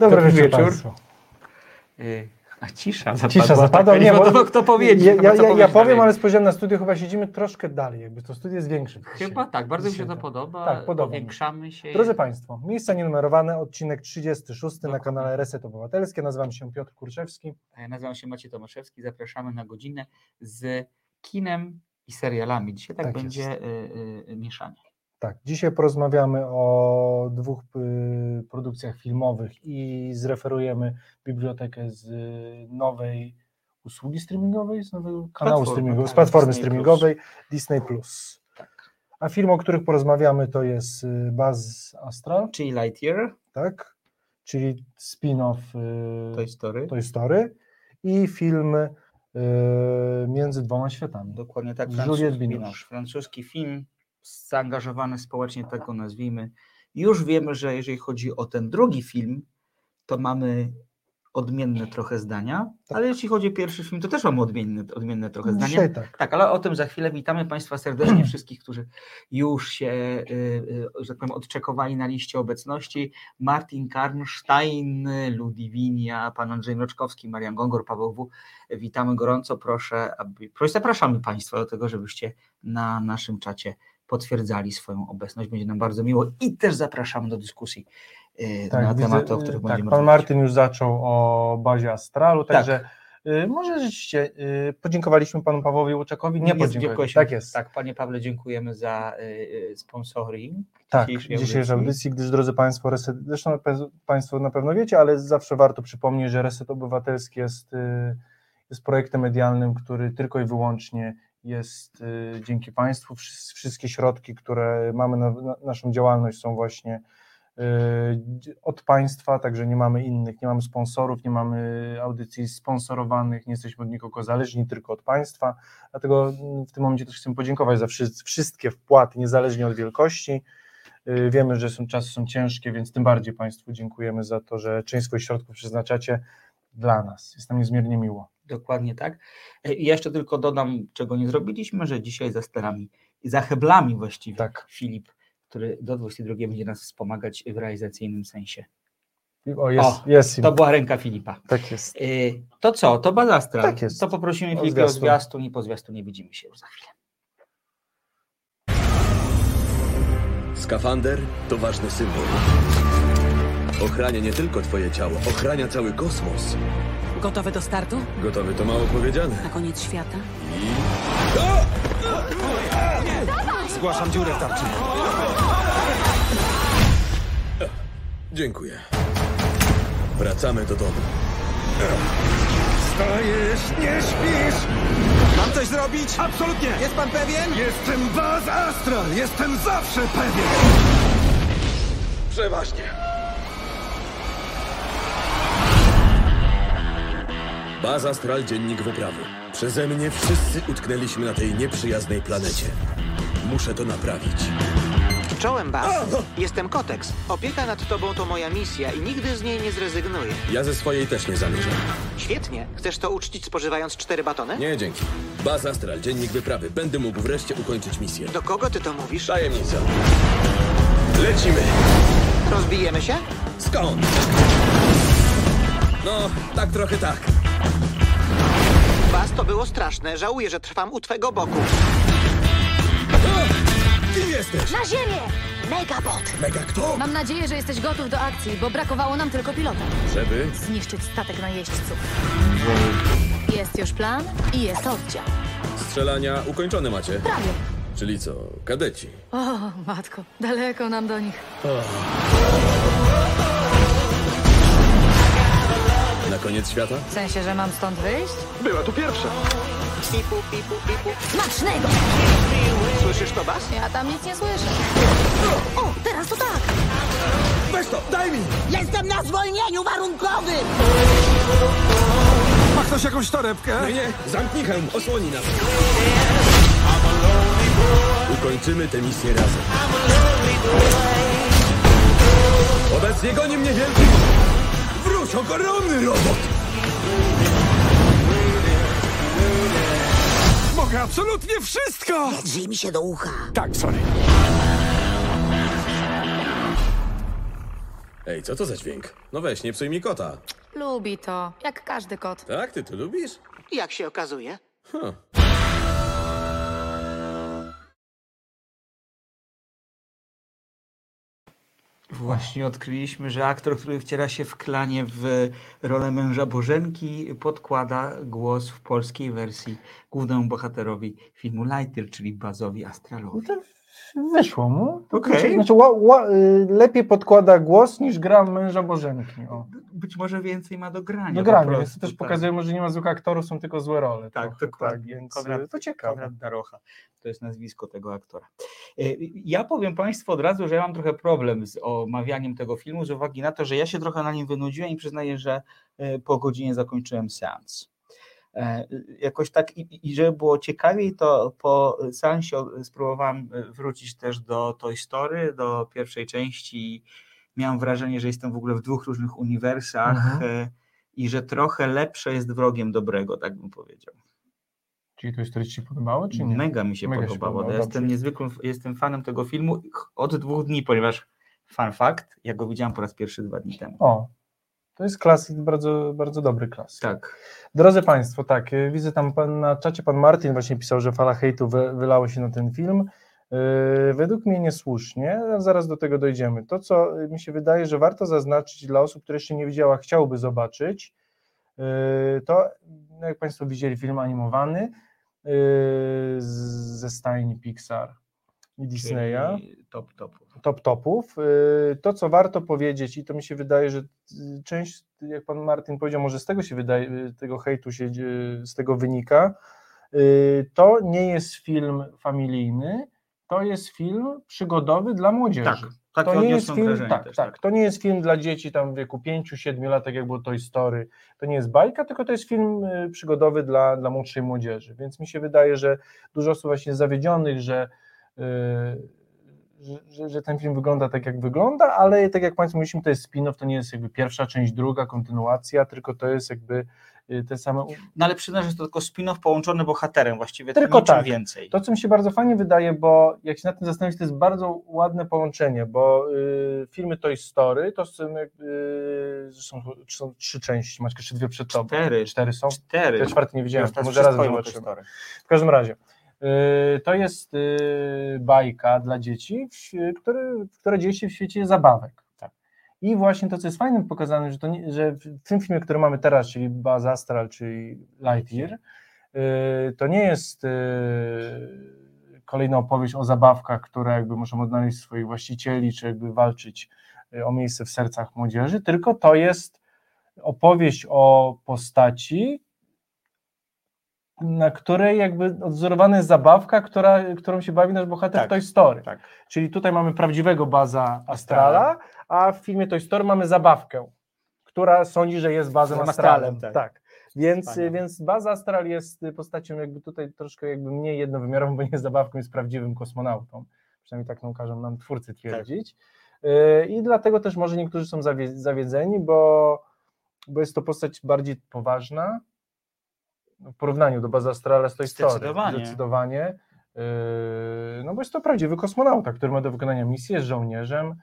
Dobry Dobry wieczór. Państwu. Y, A cisza zapadła. Cisza zapadła, tak, nie, nie wiadomo kto powiedzieć. Ja, ja, ja, ja powiem, ale spojrzałem na studio, chyba siedzimy troszkę dalej, jakby to studio jest większe. Chyba tak, bardzo mi się to tak. podoba. Tak, podoba się. Powiększamy się. Drodzy Państwo, miejsca nienumerowane, odcinek 36 na Dokładnie. kanale Reset Obywatelskie. Nazywam się Piotr Kurczewski. A Ja nazywam się Maciej Tomaszewski. Zapraszamy na godzinę z kinem i serialami. Dzisiaj tak, Tak będzie jest. y, y, mieszanie. Tak, dzisiaj porozmawiamy o dwóch y, produkcjach filmowych i zreferujemy bibliotekę z y, nowej usługi streamingowej, z nowego kanału Platformy, streamingovego, z tak, platformy Disney streamingowej Disney+. Plus. Tak. A film, o których porozmawiamy, to jest y, Buzz Astral, Czyli Lightyear, tak? czyli spin-off Toy Story. Toy Story i film Między dwoma światami. Dokładnie tak. Juliette francuski, Binoche. francuski film, zaangażowany społecznie, tak go nazwijmy. Już wiemy, że jeżeli chodzi o ten drugi film, to mamy odmienne trochę zdania, ale jeśli chodzi o pierwszy film, to też mamy odmienne, odmienne trochę zdania. Dzisiaj tak. Tak, ale o tym za chwilę. Witamy Państwa serdecznie, wszystkich, którzy już się, y, y, że tak powiem, odczekowali na liście obecności. Martin Karnstein, Ludiwinia, pan Andrzej Mroczkowski, Marian Gongor, Paweł W. Witamy gorąco. Proszę, aby, proszę, zapraszamy Państwa do tego, żebyście na naszym czacie potwierdzali swoją obecność. Będzie nam bardzo miło i też zapraszamy do dyskusji y, na widzę, tematy, o y, których tak, będziemy Pan rozmawiać. Martin już zaczął o bazie Astralu, Tak. także y, może rzeczywiście podziękowaliśmy panu Pawłowi Łuczakowi, nie podziękowaliśmy. Tak jest. Tak, Panie Pawle, dziękujemy za sponsoring Tak, dzisiejszej dzisiejszej audycji. audycji, gdyż drodzy Państwo, Reset, zresztą Państwo na pewno wiecie, ale zawsze warto przypomnieć, że Reset Obywatelski jest, jest projektem medialnym, który tylko i wyłącznie jest y, dzięki Państwu. Wsz- Wszystkie środki, które mamy na, na naszą działalność są właśnie y, od państwa, także nie mamy innych, nie mamy sponsorów, nie mamy audycji sponsorowanych, nie jesteśmy od nikogo zależni, tylko od państwa. Dlatego mm, w tym momencie też chcę podziękować za wszy- wszystkie wpłaty, niezależnie od wielkości. Y, Wiemy, że są, czasy są ciężkie, więc tym bardziej Państwu dziękujemy za to, że część swoich środków przeznaczacie dla nas. Jest nam niezmiernie miło. Dokładnie tak. E, I jeszcze tylko dodam, czego nie zrobiliśmy, że dzisiaj za sterami i za heblami właściwie Tak. Filip, który do 22 będzie nas wspomagać w realizacyjnym sensie. O, jest, O, jest. To była ręka Filipa. Tak jest. E, To co? To Bazastra. Tak jest. To poprosimy O Filipie o zwiastun. zwiastun i po zwiastun nie widzimy się już za chwilę. Skafander to ważny symbol. Ochrania nie tylko twoje ciało, ochrania cały kosmos. Gotowy do startu? Gotowy to mało powiedziane. Na koniec świata? Zgłaszam dziurę w tarczy. Dziękuję. Wracamy do domu. Stajesz, nie śpisz! Mam coś zrobić? Absolutnie! Jest pan pewien? Jestem Baz Astral! Jestem zawsze pewien! Przeważnie. Baz Astral, dziennik wyprawy. Przeze mnie wszyscy utknęliśmy na tej nieprzyjaznej planecie. Muszę to naprawić. Czołem, Bas. Jestem Kotex. Opieka nad tobą to moja misja i nigdy z niej nie zrezygnuję. Ja ze swojej też nie zamierzam. Świetnie. Chcesz to uczcić spożywając cztery batony? Nie, dzięki. Baz Astral, dziennik wyprawy. Będę mógł wreszcie ukończyć misję. Do kogo ty to mówisz? Tajemnica. Lecimy. Rozbijemy się? Skąd? No, tak trochę tak. Bas, to było straszne. Żałuję, że trwam u twego boku. Kim jesteś? Na ziemię! Megabot! Mega kto? Mam nadzieję, że jesteś gotów do akcji, bo brakowało nam tylko pilota. Żeby? Zniszczyć statek najeźdźców. Jest już plan i jest oddział. Strzelania ukończone macie. Prawie. Czyli co, kadeci? O, matko, daleko nam do nich. Na koniec świata? W sensie, że mam stąd wyjść? Była tu pierwsza. Pipu, pipu, pipu. Smacznego! Słyszysz to, Bas? Ja tam nic nie słyszę. O, teraz to tak! Weź to, daj mi! Jestem na zwolnieniu warunkowym! Ma ktoś jakąś torebkę? Nie, nie, zamknij hełm, osłoni nas. Ukończymy tę misję razem. Obecnie goni mnie wielki... Wróć, ogromny robot! Mogę absolutnie wszystko! Drzyj mi się do ucha. Tak, sorry. Ej, co to za dźwięk? No weź, nie psuj mi kota. Lubi to, jak każdy kot. Tak, ty to lubisz? Jak się okazuje. Huh. Właśnie odkryliśmy, że aktor, który wciela się w klanie w rolę męża Bożenki, podkłada głos w polskiej wersji głównemu bohaterowi filmu Lightyear, czyli Bazowi No Astralowi. to wyszło mu. To Okej. Znaczy, znaczy ła, ła, y, lepiej podkłada głos niż gra męża Bożenki. O. Być może więcej ma do grania. Prostu, więc to też tak. pokazuje, może nie ma złych aktorów, są tylko złe role. Tak, trochę, dokładnie. Tak, więc Konrad- y, to ciekawe. Konrad Darocha. To jest nazwisko tego aktora. E, Ja powiem Państwu od razu, że ja mam trochę problem z omawianiem tego filmu z uwagi na to, że ja się trochę na nim wynudziłem i przyznaję, że e, po godzinie zakończyłem seans. E, Jakoś tak, i, i żeby było ciekawiej, to po seansie spróbowałem e, wrócić też do Toy Story, do pierwszej części. Miałem wrażenie, że jestem w ogóle w dwóch różnych uniwersach Mhm. e, i że trochę lepsze jest wrogiem dobrego, tak bym powiedział. Czyli to jest, Ci się podobało, czy nie? Mega mi się Mega się podobało. podobało, ja jestem niezwykłym, jestem fanem tego filmu od dwóch dni, ponieważ fun fact, ja go widziałem po raz pierwszy dwa dni temu. O, to jest klasyk, bardzo, bardzo dobry klasyk. Tak. Drodzy Państwo, tak, y, widzę tam pan, na czacie pan Martin właśnie pisał, że fala hejtu wy, wylało się na ten film. Yy, według mnie niesłusznie, zaraz do tego dojdziemy. To, co y, mi się wydaje, że warto zaznaczyć dla osób, które jeszcze nie widziała, chciałyby zobaczyć, yy, to no jak Państwo widzieli film animowany yy, ze stajni Pixar Disneya Top, top. top topów. Y, To, co warto powiedzieć, i to mi się wydaje, że y, część, jak pan Martin powiedział, może z tego się wydaje, y, tego hejtu się z tego wynika, to nie jest film familijny, to jest film przygodowy dla młodzieży. Tak, tak to nie jest film, tak, też, tak, to nie jest film dla dzieci tam w wieku 5-7 lat, tak jak było Toy Story. To nie jest bajka, tylko to jest film przygodowy dla, dla młodszej młodzieży. Więc mi się wydaje, że dużo osób właśnie zawiedzionych, że, że, że, że ten film wygląda tak, jak wygląda, ale tak jak Państwo mówiliśmy, to jest spin-off, to nie jest jakby pierwsza część, druga, kontynuacja, tylko to jest jakby y, te same No ale przyznam, że to tylko spin-off połączony bohaterem, właściwie Tylko tak. więcej. To, co mi się bardzo fajnie wydaje, bo jak się nad tym zastanowić, to jest bardzo ładne połączenie, bo y, filmy Toy Story to są, y, są, są trzy części, masz jeszcze dwie przed tobą. Cztery. Cztery są. Cztery. Ja czwarty nie widziałem, może raz wszystko zobaczymy. W każdym razie, y, to jest y, bajka dla dzieci, który, która dzieje się w świecie zabawek. Tak. I właśnie to, co jest fajnym pokazane, że, nie, że w tym filmie, który mamy teraz, czyli Buzz Astral, czyli Lightyear, y, to nie jest y, kolejna opowieść o zabawkach, które jakby muszą odnaleźć swoich właścicieli, czy jakby walczyć y, o miejsce w sercach młodzieży, tylko to jest opowieść o postaci, na której jakby odzorowana jest zabawka, która, którą się bawi nasz bohater Tak, w Toy Story. tak. Czyli tutaj mamy prawdziwego baza Astrala, a w filmie Toy Story mamy zabawkę, która sądzi, że jest bazem Astralem. Astralem, tak. tak. Więc, Wspaniale. więc baza Astral jest postacią jakby tutaj troszkę jakby mniej jednowymiarową, bo nie jest zabawką, jest prawdziwym kosmonautą. Przynajmniej tak nam każą nam twórcy twierdzić. Yy, I dlatego też może niektórzy są zawie- zawiedzeni, bo, bo jest to postać bardziej poważna w porównaniu do bazy Astrala Story. Zdecydowanie. Zdecydowanie. Yy, No bo jest to prawdziwy kosmonauta, który ma do wykonania misję, jest żołnierzem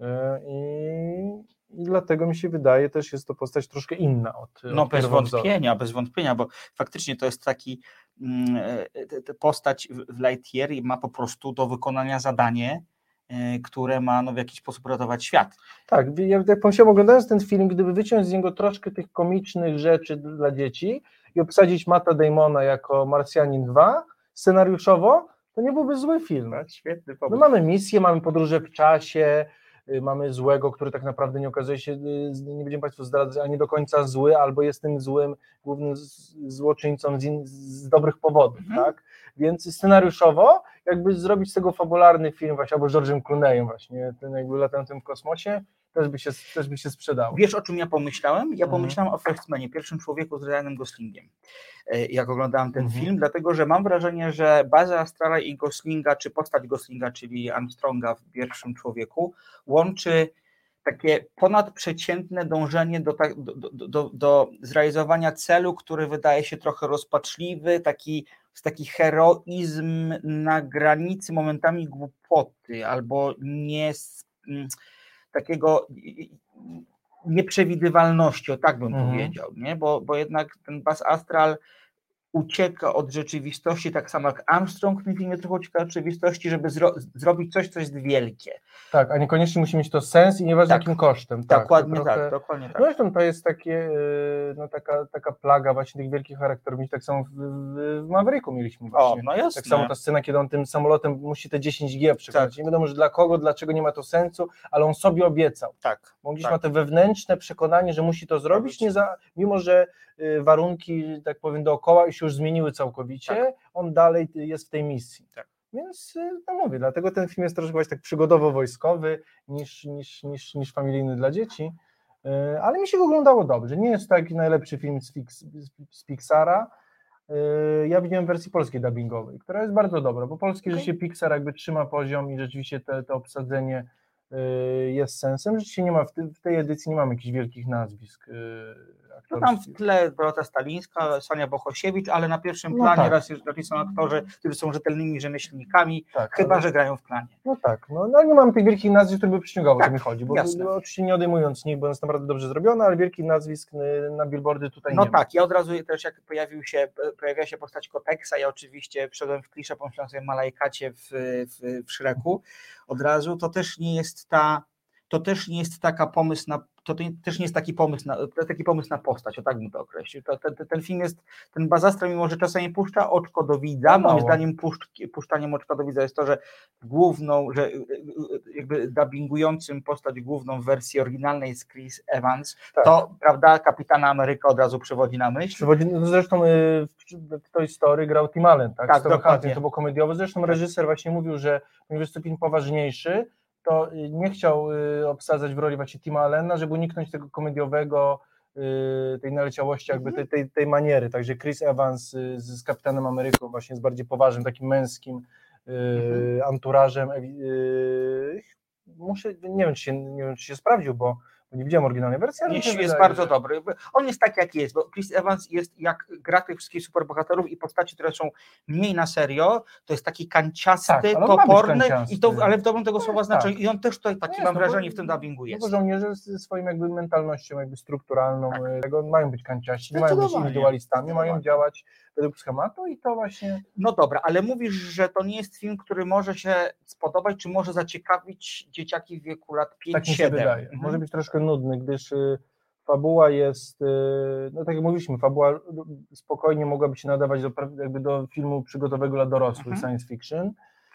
yy, i, i dlatego mi się wydaje też jest to postać troszkę inna od No od bez wątpienia, bez wątpienia, bo faktycznie to jest taki mm, e, postać w Lightyear i ma po prostu do wykonania zadanie, e, które ma no, w jakiś sposób ratować świat. Tak, ja tak pomyślałem, oglądając ten film, gdyby wyciąć z niego troszkę tych komicznych rzeczy dla dzieci i obsadzić Matta Damona jako Marsjanin 2 scenariuszowo, to nie byłby zły film. Świetny No mamy misję, mamy podróże w czasie, y, mamy złego, który tak naprawdę nie okazuje się, y, nie będziemy Państwu zdradzać, ani do końca zły, albo jest tym złym, głównym złoczyńcą z, in, z dobrych powodów, Mhm. tak? Więc scenariuszowo, jakby zrobić z tego fabularny film właśnie, albo George'em Clooneyem właśnie, ten jakby latającym w kosmosie, też by się, też by się sprzedało. Wiesz, o czym ja pomyślałem? Ja Mhm. pomyślałem o Firstmanie, pierwszym człowieku z Ryanem Goslingiem, e, jak oglądałem ten Mhm. film, dlatego że mam wrażenie, że baza Astrala i Goslinga, czy postać Goslinga, czyli Armstronga w pierwszym człowieku, łączy takie ponadprzeciętne dążenie do, tak- do, do, do, zrealizowania celu, który wydaje się trochę rozpaczliwy, taki, taki heroizm na granicy momentami głupoty, albo nie, mm, takiego nieprzewidywalności, o tak bym Mhm. powiedział, nie? Bo, bo jednak ten Bas Astral ucieka od rzeczywistości, tak samo jak Armstrong w tym filmie trochę ucieka od rzeczywistości, żeby zro zrobić coś, co jest wielkie. Tak, a niekoniecznie musi mieć to sens i nieważne Tak. jakim kosztem. Tak, dokładnie to trochę- tak, dokładnie tak. Zresztą to jest takie, yy, no taka, taka plaga właśnie tych wielkich charakterów. Tak samo w, w, Mavericku mieliśmy O, właśnie. no jasne. Tak samo ta scena, kiedy on tym samolotem musi te 10G przekonać. Tak. Nie wiadomo, że dla kogo, dlaczego nie ma to sensu, ale on sobie obiecał. tak. Bo on gdzieś Tak. ma te wewnętrzne przekonanie, że musi to zrobić, nie za, mimo że y, warunki, że tak powiem, dookoła i się już zmieniły całkowicie, Tak. on dalej y, jest w tej misji. Tak. Więc y, no mówię, dlatego ten film jest troszkę tak przygodowo-wojskowy niż, niż, niż, niż familijny dla dzieci. Y, Ale mi się go oglądało dobrze. Nie jest to taki najlepszy film z, Fix, z Pixara. Y, Ja widziałem wersję polskiej dubbingowej, która jest bardzo dobra, bo polskie Okej. rzeczywiście Pixar jakby trzyma poziom i rzeczywiście te, to obsadzenie y, jest sensem. Rzeczywiście nie ma w, tej edycji nie mamy jakichś wielkich nazwisk y, No tam w tle Dorota Stalińska, Sonia Bohosiewicz, ale na pierwszym No planie tak. raz raczej są aktorzy, którzy są rzetelnymi rzemieślnikami, Tak, chyba ale- że grają w planie. No tak, no, no nie mamy tych wielkich nazwisk, które by przyciągały, Tak, o to mi chodzi, bo, jasne. oczywiście nie odejmując nich, bo jest naprawdę dobrze zrobione, ale wielkich nazwisk y, na billboardy tutaj No nie ma. tak, ja od razu też jak pojawił się, pojawia się postać Koteksa, ja oczywiście wszedłem w kliszę, pomyślałem sobie Malajkacie w, w, w Szreku od razu, to też nie jest ta, to też nie jest taka pomysł na, to też nie jest taki pomysł na, taki pomysł na postać, o tak bym to określił. To, ten, ten film jest, ten Bazastra, mimo że czasami puszcza oczko do widza, No moim zdaniem puszcz, puszczaniem oczka do widza jest to, że główną, że jakby dubbingującym postać główną w wersji oryginalnej jest Chris Evans, Tak. to prawda, Kapitana Ameryka od razu przywodzi na myśl. Przewodzi, no zresztą y, w- Toy Story grał Tim Allen, tak? Tak, dokładnie. To było komediowe. Zresztą reżyser właśnie mówił, że ponieważ jest to film poważniejszy, to y, nie chciał y, obsadzać w roli właśnie Tima Allena, żeby uniknąć tego komediowego, y, tej naleciałości, jakby tej, tej, tej maniery. Także Chris Evans z, z Kapitanem Ameryką właśnie jest bardziej poważnym, takim męskim y, anturażem. Muszę, nie wiem, czy się, nie wiem, czy się sprawdził, bo nie widziałem oryginalnej wersji, ale mi Jest, wydaje, bardzo że- dobry. On jest tak, jak jest, bo Chris Evans jest jak gra tych wszystkich superbohaterów i postaci, które są mniej na serio, to jest taki kanciasty, Tak, toporny, kanciasty. i to, ale w dobrym tego słowa Tak. znaczeniu. I on też tutaj takie jest, mam no bo- wrażenie w tym dubbingu No jest. bo żołnierze ze swoją jakby mentalnością jakby strukturalną Tak. e, tego mają być kanciaści, mają być indywidualistami, mają działać według schematu i to właśnie No dobra, ale mówisz, że to nie jest film, który może się spodobać, czy może zaciekawić dzieciaki w wieku lat 5-7. tak mi się wydaje. Mhm. Może być troszkę nudny, gdyż y, fabuła jest, y, no tak jak mówiliśmy, fabuła spokojnie mogłaby się nadawać do, jakby do filmu przygotowego dla dorosłych, Mhm. science fiction.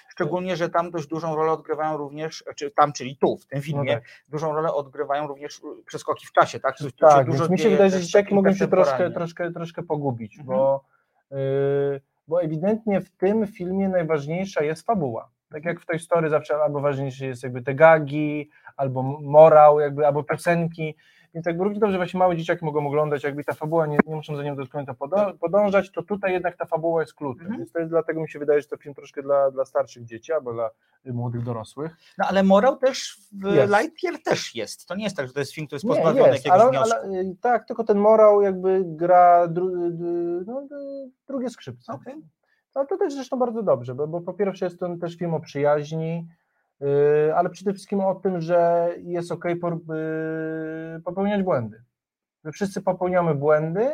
Szczególnie, że tam dość dużą rolę odgrywają również, czy tam, czyli tu, w tym filmie, tak. dużą rolę odgrywają również y, przeskoki w czasie, tak? Czy- czy Tak, dużo więc mi się wydaje, że takim mogą się troszkę, troszkę, troszkę pogubić, Mhm. bo, yy, bo ewidentnie w tym filmie najważniejsza jest fabuła. Tak jak w tej story zawsze albo ważniejsze jest jakby te gagi, albo morał, jakby, albo piosenki, więc jakby równie dobrze właśnie małe dzieciaki mogą oglądać, jakby ta fabuła, nie, nie muszą za nią do końca podążać, to tutaj jednak ta fabuła jest kluczem, Mhm. więc to jest dlatego mi się wydaje, że to film troszkę dla, dla starszych dzieci, albo dla młodych dorosłych. No ale morał też w Jest. Lightyear też jest. To nie jest tak, że to jest film, który jest Nie, pozbawiony jest, jakiegoś ale, wniosku. ale y, tak, tylko ten morał jakby gra dru, no, drugie skrzypce. Okej. Ale to też zresztą bardzo dobrze, bo, bo po pierwsze jest to też film o przyjaźni, y, ale przede wszystkim o tym, że jest ok popełniać błędy. Że wszyscy popełniamy błędy,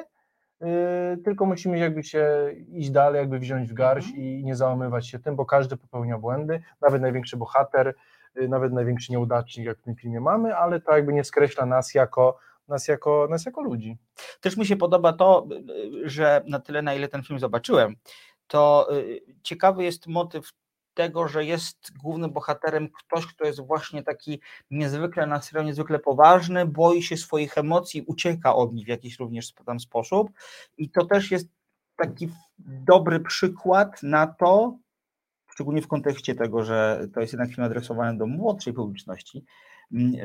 y, tylko musimy jakby się iść dalej, jakby wziąć w garść Mhm. i nie załamywać się tym, bo każdy popełnia błędy, nawet największy bohater, y, nawet największy nieudacznik, jak w tym filmie mamy, ale to jakby nie skreśla nas jako, nas jako, nas jako ludzi. Też mi się podoba to, y, że na tyle, na ile ten film zobaczyłem, to y, ciekawy jest motyw tego, że jest głównym bohaterem ktoś, kto jest właśnie taki niezwykle na serio, niezwykle poważny, boi się swoich emocji, ucieka od nich w jakiś również tam sposób. I to też jest taki dobry przykład na to, szczególnie w kontekście tego, że to jest jednak film adresowany do młodszej publiczności,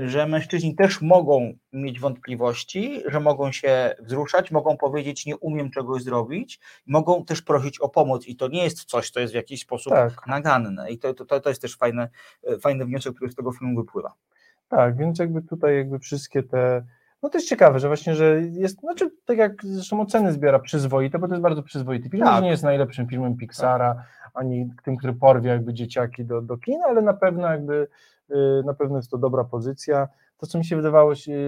że mężczyźni też mogą mieć wątpliwości, że mogą się wzruszać, mogą powiedzieć, nie umiem czegoś zrobić, mogą też prosić o pomoc i to nie jest coś, co jest w jakiś sposób Tak. naganne i to, to, to jest też fajne, e, fajny wniosek, który z tego filmu wypływa. Tak, więc jakby tutaj jakby wszystkie te. No to jest ciekawe, że właśnie, że jest, znaczy tak jak zresztą oceny zbiera przyzwoite, bo to jest bardzo przyzwoity film, Tak. Nie jest najlepszym filmem Pixara, ani tym, który porwie jakby dzieciaki do, do kin, ale na pewno jakby na pewno jest to dobra pozycja. To, co mi się wydawało, się,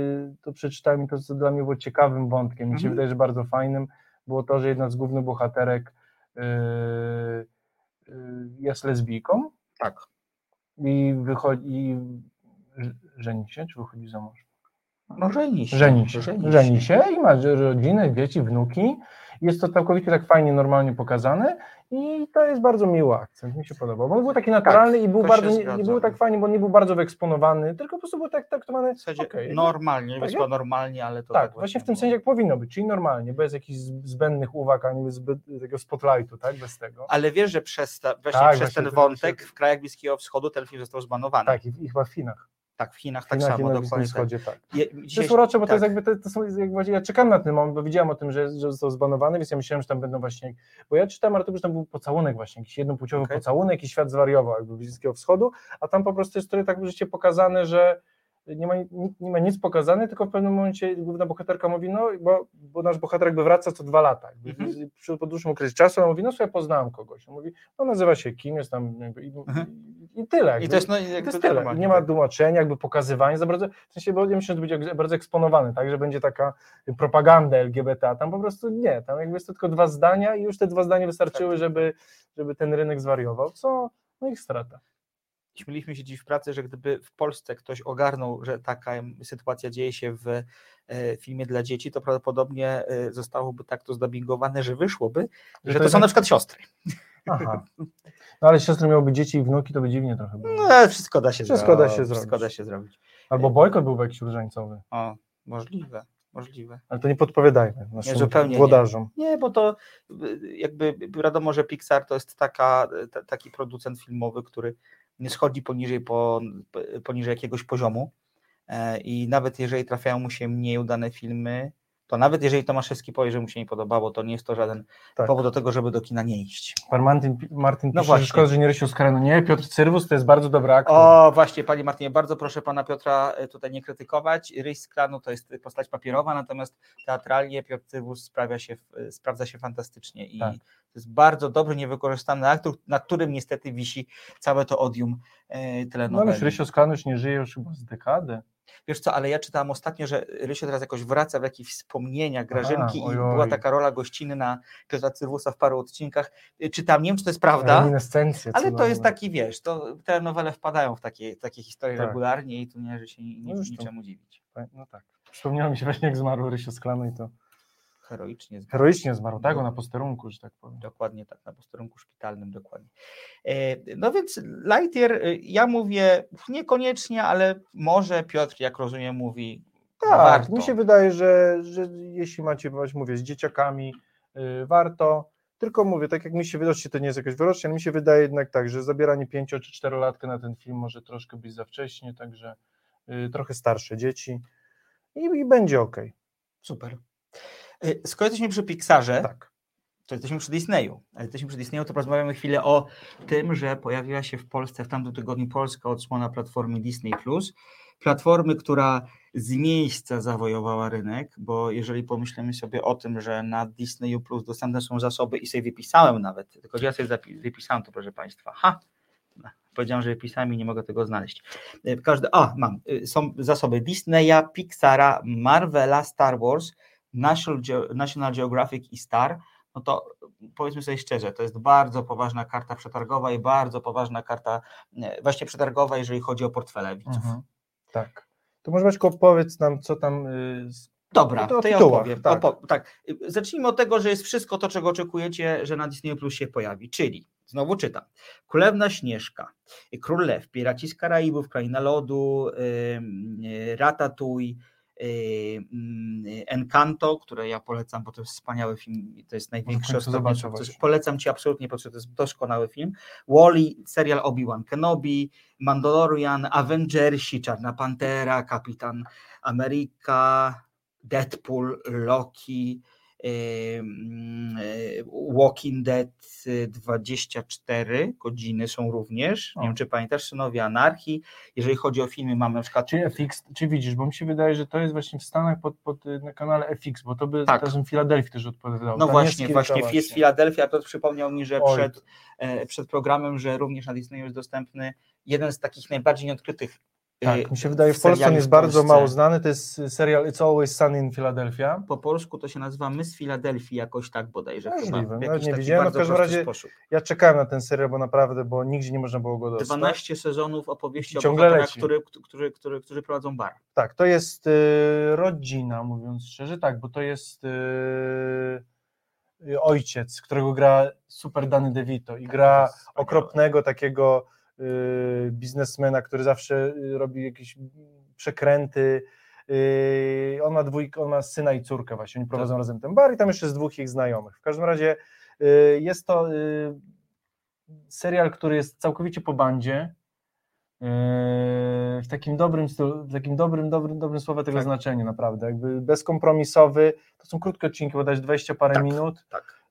to przeczytałem i to, co dla mnie było ciekawym wątkiem, mi się Mhm. wydaje, że bardzo fajnym, było to, że jedna z głównych bohaterek y, y, jest lesbijką Tak. i wychodzi, i żeni się, czy wychodzi za mąż? No żeni się. Żeni się, żeni się i ma rodzinę, dzieci, wnuki. Jest to całkowicie tak fajnie, normalnie pokazane i to jest bardzo miły akcent, mi się podobał. Bo on był taki naturalny i był bardzo, się nie, był tak fajnie, bo nie był bardzo wyeksponowany, tylko po prostu był tak traktowany, W zasadzie okej, normalnie, Tak, wyszło ja- normalnie, ale to tak, właśnie w tym sensie jak powinno być, czyli normalnie, bez jakichś zbędnych uwag, ani zbyt, tego spotlightu, tak, bez tego. Ale wiesz, że przez, ta, właśnie Tak, przez właśnie ten wątek w krajach Bliskiego Wschodu ten film został zbanowany. Tak, i, i chyba w Chinach. Tak, w Chinach tak Chinach i samo, na Bliskim dokładnie tak. Wschodzie, tak. Je- To dzisiaj- jest urocze, bo to tak. jest jakby, to, to są, jak właśnie, ja czekam na ten moment, bo wiedziałem o tym, że, że został zbanowany, więc ja myślałem, że tam będą właśnie, bo ja czytałem artykuł, że tam był pocałunek właśnie, jakiś jednopłciowy Okej. pocałunek, jakiś świat zwariował jakby Bliskiego Wschodu, a tam po prostu jest trochę tak życie pokazane, że nie ma, ni- nie ma nic pokazane, tylko w pewnym momencie główna bohaterka mówi, no bo, bo nasz bohater jakby wraca co dwa lata, Mhm. przy, po dłuższym okresie czasu, on mówi, no sobie poznałem kogoś, on mówi, no nazywa się Kim, jest tam jakby, i, Mhm. i, i tyle. I jakby. to jest, no, To jest tyle. normalnie, Nie ma tak. tłumaczenia, jakby pokazywania za bardzo. W sensie, bo ja myślę, że to będzie bardzo eksponowany, tak, że będzie taka propaganda LGBT, a tam po prostu nie. Tam jakby jest to tylko dwa zdania i już te dwa zdania wystarczyły, Tak. żeby, żeby ten rynek zwariował, co no ich strata. Śmieliśmy się dziś w pracy, że gdyby w Polsce ktoś ogarnął, że taka sytuacja dzieje się w e, filmie dla dzieci, to prawdopodobnie e, zostałoby tak to zdubbingowane, że wyszłoby, że, to są na przykład siostry. Aha. No ale siostry miałyby dzieci i wnuki, to by dziwnie trochę było. No, ale wszystko da się Wszystko da zrobić. się Wszystko zrobić. da się zrobić. Albo bojkot byłby jakiś różańcowy, O, możliwe, możliwe. ale to nie podpowiadajmy naszym zupełnie nie. włodarzom. Nie, bo to jakby wiadomo, że Pixar to jest taka, ta- taki producent filmowy, który nie schodzi poniżej, po, poniżej jakiegoś poziomu E, i nawet jeżeli trafiają mu się mniej udane filmy, to nawet jeżeli Tomaszewski powie, że mu się nie podobało, to nie jest to żaden Tak. powód do tego, żeby do kina nie iść. Pan Martin, Martin No pisze, właśnie. że szkoda, że nie Rysiu Skara. No nie, Piotr Cyrwus to jest bardzo dobry aktor. O, właśnie, panie Martinie, bardzo proszę pana Piotra e, tutaj nie krytykować. Ryś z kranu to jest postać papierowa, natomiast teatralnie Piotr Cyrwus sprawia się, e, sprawdza się fantastycznie i Tak. To jest bardzo dobry, niewykorzystany aktor, na którym niestety wisi całe to odium e, no ale Rysio już nie żyje już chyba z dekadę. Wiesz co, ale ja czytałem ostatnio, że Rysio teraz jakoś wraca w jakieś wspomnienia Grażynki i była taka rola gościnna Piotra Cyrwusa w paru odcinkach. E, Czytam, nie wiem czy to jest prawda, ale to jest taki, wiesz, to te nowele wpadają w takie, takie historie Tak. regularnie i tu nie należy się ni- No niczemu dziwić. No tak. Przypomniało mi się właśnie, jak zmarł Rysio Sklano i to Heroicznie zmarł. heroicznie zmarł, tak? Na posterunku, że tak powiem. Dokładnie tak, na posterunku szpitalnym, dokładnie. E, No więc Lightyear, e, ja mówię niekoniecznie, ale może Piotr, jak rozumiem, mówi Tak, warto. mi się wydaje, że, że jeśli macie, mówię, z dzieciakami, y, warto. Tylko mówię, tak jak mi się wydaje, to nie jest jakaś wyrocznia, ale mi się wydaje jednak tak, że zabieranie pięcio czy czterolatkę na ten film może troszkę być za wcześnie, także y, trochę starsze dzieci i, i będzie ok. Super. E, Skoro jesteśmy przy Pixarze, Tak. to jesteśmy przy Disneyu. A jesteśmy przy Disneyu, to porozmawiamy chwilę o tym, że pojawiła się w Polsce w tamtym tygodniu polska odsłona platformy Disney+. Platformy, która z miejsca zawojowała rynek, bo jeżeli pomyślimy sobie o tym, że na Disneyu Plus dostępne są zasoby i sobie wypisałem nawet, tylko ja sobie wypisałem to, proszę Państwa. Ha! Powiedziałem, że wypisałem i nie mogę tego znaleźć. E, Każdy, a, mam. Są zasoby Disneya, Pixara, Marvela, Star Wars, National, Geo- National Geographic i Star, no to powiedzmy sobie szczerze, to jest bardzo poważna karta przetargowa i bardzo poważna karta e, właśnie przetargowa, jeżeli chodzi o portfele widzów. Mhm. Tak. To może Maćko powiedz nam, co tam y, Dobra, To o to, ja opowiem. tak. Opo- tak. Zacznijmy od tego, że jest wszystko to, czego oczekujecie, że na Disney Plus się pojawi, czyli, znowu czytam, Królewna Śnieżka, Król Lew, Piraci z Karaibów, Kraina Lodu, ym, y, Y, mm, Encanto, które ja polecam, bo to jest wspaniały film, i to jest największy końcu ostatni zobaczę sukces. właśnie. Polecam Ci absolutnie, bo to jest doskonały film. Wally, serial Obi-Wan Kenobi, Mandalorian, Avengersi, Czarna Pantera, Kapitan Ameryka, Deadpool, Loki, Walking Dead y, 24 godziny są również. Nie wiem, czy pamiętasz, Synowie Anarchii. Jeżeli chodzi o filmy, mamy na przykład Czy FX, czy widzisz, bo mi się wydaje, że to jest właśnie w Stanach pod, pod, y, na kanale FX, bo to by Tak. w Filadelfii też odpowiadało. No Tam właśnie, kilka właśnie jest Filadelfia, to przypomniał mi, że Oj. przed, e, przed programem, że również na Disneyu jest dostępny jeden z takich najbardziej nieodkrytych Tak, mi się wydaje, w Polsce on jest bardzo mało znany, to jest serial It's Always Sunny in Philadelphia. Po polsku to się nazywa My z Filadelfii, jakoś tak bodajże. chyba, w jakiś nie widziałem, no w każdym razie sposób. Ja czekałem na ten serial, bo naprawdę, bo nigdzie nie można było go dostać. 12 sezonów opowieści o bohaterach, leci. który, który, który, którzy prowadzą bar. Tak, to jest y, rodzina, mówiąc szczerze, tak, bo to jest y, y, ojciec, którego gra super Danny DeVito i gra jest wspaniałe. okropnego takiego biznesmena, który zawsze y, robi jakieś przekręty. Y, on ma dwójkę, on ma syna i córkę właśnie, oni prowadzą Tak. razem ten bar i tam jeszcze jest dwóch ich znajomych. W każdym razie y, jest to y, serial, który jest całkowicie po bandzie, w takim dobrym stylu, w takim dobrym, dobrym, dobrym słowa tego Tak. znaczeniu naprawdę, jakby bezkompromisowy, to są krótkie odcinki, bo dać 20 parę Tak, minut, tak.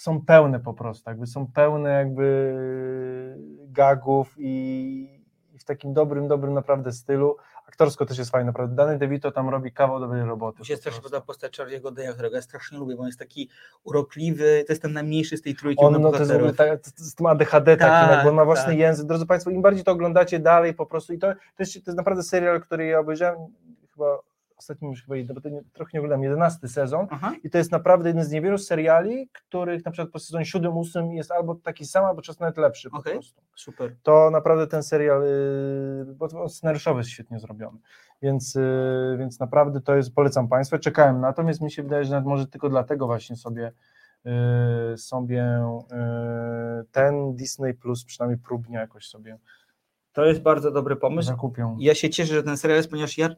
Są pełne po prostu, jakby są pełne jakby gagów i, w takim dobrym, dobrym naprawdę stylu, aktorsko też jest fajne, naprawdę, Danny DeVito tam robi kawał dobrej roboty. Mi się strasznie podoba postać Charlie'ego Daya, którego ja strasznie lubię, bo on jest taki urokliwy, to jest ten najmniejszy z tej trójki On no, to jest w tak, z tym ADHD takim, Tak, jakby on ma własny tak. język. Drodzy Państwo, im bardziej to oglądacie dalej po prostu i to, to, jest, to jest naprawdę serial, który ja obejrzałem chyba ostatnim już chyba, nie, trochę nie oglądam, 11 sezon Aha. i to jest naprawdę jeden z niewielu seriali, których na przykład po sezonie 7, 8 jest albo taki sam, albo czasem nawet lepszy po Okej. prostu. Super. To naprawdę ten serial, yy, bo scenariuszowy jest świetnie zrobiony, więc, yy, więc naprawdę to jest, polecam Państwu, czekałem na to, więc mi się wydaje, że nawet może tylko dlatego właśnie sobie yy, sobie ten Disney Plus przynajmniej próbnie jakoś sobie To jest bardzo dobry pomysł. zakupią. Ja się cieszę, że ten serial jest, ponieważ ja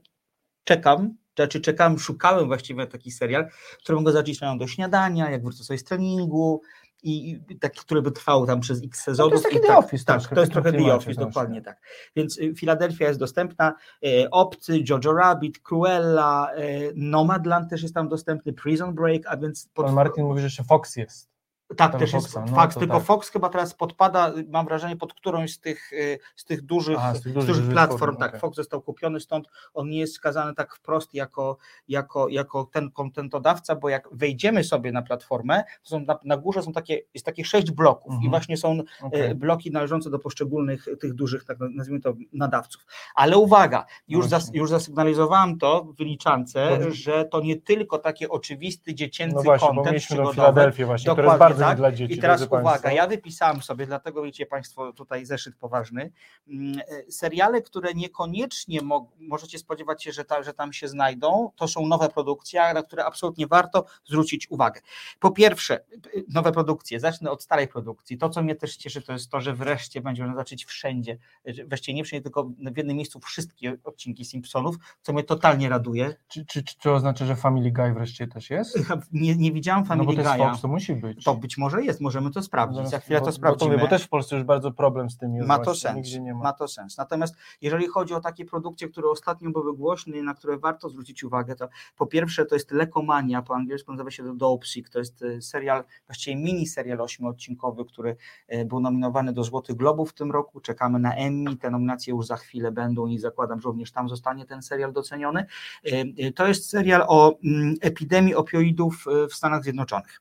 czekam, znaczy czekałem, szukałem właściwie taki serial, który mogę zacząć do śniadania, jak wrócę sobie z treningu i i taki, który by trwał tam przez x sezonów. No jest taki The tak, Office tak, troszkę, to jest trochę The Office, dokładnie tak. Więc y, Filadelfia jest dostępna, e, Obcy, Jojo Rabbit, Cruella, e, Nomadland też jest tam dostępny, Prison Break, a więc... pod- Pan Martin mówi, że jeszcze Fox jest. Tak, też jest Foxa, no Fox, to tylko tak. Fox chyba teraz podpada, mam wrażenie, pod którąś z tych, y, z tych dużych, Aha, z z tych dużych dużych platform, platform. Tak. Fox został kupiony, stąd on nie jest skazany tak wprost jako, jako, jako ten kontentodawca, bo jak wejdziemy sobie na platformę, to są na, na górze są takie, jest takie sześć bloków i Mhm. właśnie są Okej. e, bloki należące do poszczególnych tych dużych, tak nazwijmy to, nadawców. Ale uwaga, już, No zas, właśnie. już zasygnalizowałem to w wyliczance, Bo- że to nie tylko takie oczywisty, dziecięcy No właśnie, bo content mieliśmy do Filadelfii właśnie, jest Dokładnie tak. dla dzieci. I teraz uwaga, państwo. ja wypisałem sobie, dlatego wiecie Państwo tutaj zeszyt poważny. mm, e, Seriale, które niekoniecznie mo możecie spodziewać się, że, ta, że tam się znajdą, to są nowe produkcje, na które absolutnie warto zwrócić uwagę. Po pierwsze, nowe produkcje. Zacznę od starej produkcji. To, co mnie też cieszy, to jest to, że wreszcie będzie można zobaczyć wszędzie, wreszcie nie wszędzie, tylko w jednym miejscu wszystkie odcinki Simpsonów, co mnie totalnie raduje. Czy, czy, czy to oznacza, że Family Guy wreszcie też jest? Nie, nie widziałam No Family bo to jest Guy'a. Fox, to musi być. To być może jest, możemy to sprawdzić. Za chwilę bo- to bo sprawdzimy. mówię, Bo też w Polsce już bardzo problem z tym jest. Ma to właśnie, sens. Nigdzie nie ma. Ma to sens. Natomiast jeżeli chodzi o takie produkcje, które ostatnio były głośne i na które warto zwrócić uwagę, to po pierwsze to jest Lekomania, po angielsku nazywa się to Dope Sick. To jest e, serial, właściwie mini serial ośmiodcinkowy, który e, był nominowany do Złotych Globów w tym roku. Czekamy na Emmy. Te nominacje już za chwilę będą i zakładam, że również tam zostanie ten serial doceniony. E, To jest serial o mm, epidemii opioidów w Stanach Zjednoczonych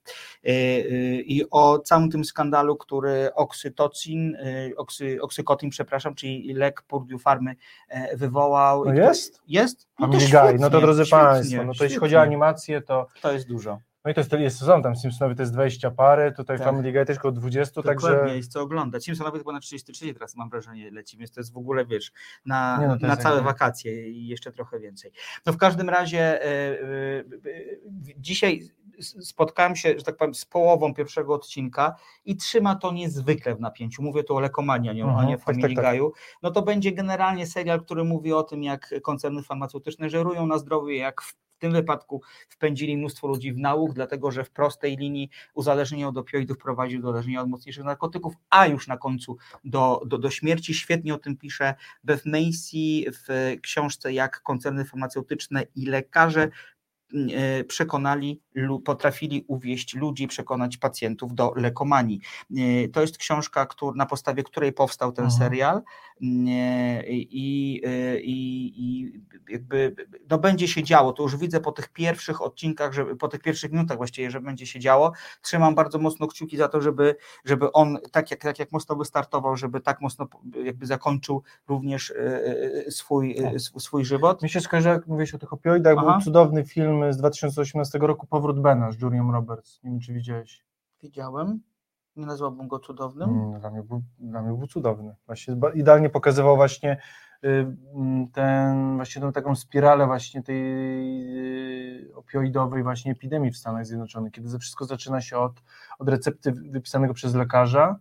i o całym tym skandalu, który oksytocin, e, oksy, oksykotin, przepraszam, czyli lek Purdue Farmy wywołał. No to- jest? Jest? No to Family Guy. No to świetnie, drodzy świetnie, Państwo, no to jeśli chodzi o świetnie. animację, to To jest dużo. no i to jest, jest sezon, tam Simpsonowie to jest 20 parę, tutaj Tak. Family Guy też około 20, Dokładnie, także jest co oglądać. Simpsonowie chyba na 33 teraz mam wrażenie leci, więc to jest w ogóle, wiesz, na, Nie no, to na całe jakby- wakacje i jeszcze trochę więcej. No w każdym razie e, e, dzisiaj spotkałem się, że tak powiem, z połową pierwszego odcinka i trzyma to niezwykle w napięciu. Mówię tu o Lekomanii, a nie, a Mhm, nie tak, Family tak, tak. Guy'u. No to będzie generalnie serial, który mówi o tym, jak koncerny farmaceutyczne żerują na zdrowie, jak w tym wypadku wpędzili mnóstwo ludzi w nauk, dlatego że w prostej linii uzależnienie od opioidów prowadzi do uzależnienia od mocniejszych narkotyków, a już na końcu do, do, do śmierci. Świetnie o tym pisze Beth Macy w książce Jak koncerny farmaceutyczne i lekarze przekonali, lu- potrafili uwieść ludzi, przekonać pacjentów do lekomanii. E, To jest książka, na podstawie której powstał ten Mhm. serial Nie, i, e, i, i jakby no będzie się działo. To już widzę po tych pierwszych odcinkach, że, po tych pierwszych minutach właściwie, że będzie się działo. Trzymam bardzo mocno kciuki za to, żeby, żeby on tak jak, tak jak mocno wystartował, żeby tak mocno jakby zakończył również e, e, swój, e, sw- swój żywot. Mi się skojarzy, jak mówiłeś o tych opioidach, Aha. był cudowny film z 2018 roku, Powrót Bena z Julią Roberts. Nie wiem, czy widziałeś. Widziałem. Nie nazwałbym go cudownym. Mm, Dla mnie, był, dla mnie był cudowny. Właśnie idealnie pokazywał właśnie y, mm, ten, właśnie tą taką spiralę właśnie tej y, opioidowej właśnie epidemii w Stanach Zjednoczonych, kiedy wszystko zaczyna się od, od recepty wypisanego przez lekarza,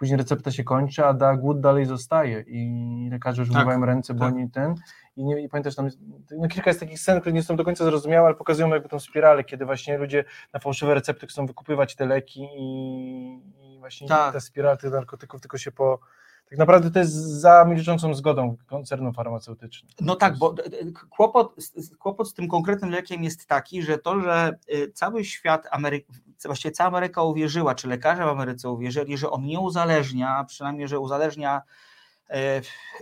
później recepta się kończy, a da, głód dalej zostaje i lekarze już Tak, umywają ręce, bo tak. oni ten i, nie, i pamiętasz, tam jest, no kilka jest takich scen, które nie są do końca zrozumiałe, ale pokazują jakby tą spiralę, kiedy właśnie ludzie na fałszywe recepty chcą wykupywać te leki i, i właśnie Tak. ta spirala tych narkotyków tylko się po... Tak naprawdę to jest za milczącą zgodą koncernów farmaceutycznych. No tak, bo d- d- kłopot, kłopot z tym konkretnym lekiem jest taki, że to, że y, cały świat, Amery... właściwie cała Ameryka uwierzyła, czy lekarze w Ameryce uwierzyli, że on nie uzależnia, przynajmniej, że uzależnia e,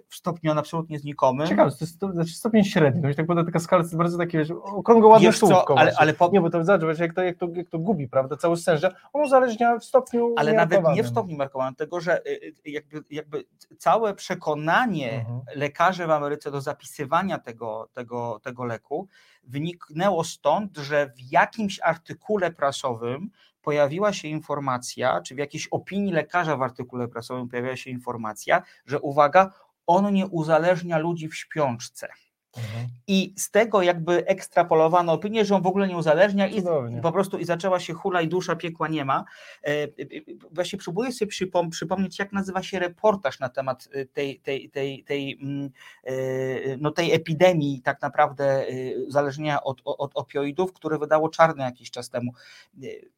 w stopniu absolutnie znikomym. Ciekawe, to jest to, znaczy stopień średni, się tak poda taka skala, jest bardzo takie, wiesz, okrągłe ładne Wiesz co, słówko ale- właśnie. ale po- Nie, bo to zobacz, jak to, jak, to, jak to gubi, prawda, cały że on uzależnia w stopniu ale nawet nie w stopniu markowanym, tego, że y, y, jakby, jakby całe przekonanie Mhm. lekarzy w Ameryce do zapisywania tego, tego, tego leku wyniknęło stąd, że w jakimś artykule prasowym pojawiła się informacja, czy w jakiejś opinii lekarza w artykule prasowym pojawiła się informacja, że uwaga, on nie uzależnia ludzi w śpiączce. Mhm. I z tego jakby ekstrapolowano opinię, że on w ogóle nie uzależnia i Cudownie. po prostu i zaczęła się hula i dusza, piekła nie ma. E, e, e, Właśnie próbuję sobie przypom- przypomnieć, jak nazywa się reportaż na temat tej, tej, tej, tej, mm, no tej epidemii tak naprawdę uzależnienia od, od opioidów, które wydało Czarne jakiś czas temu.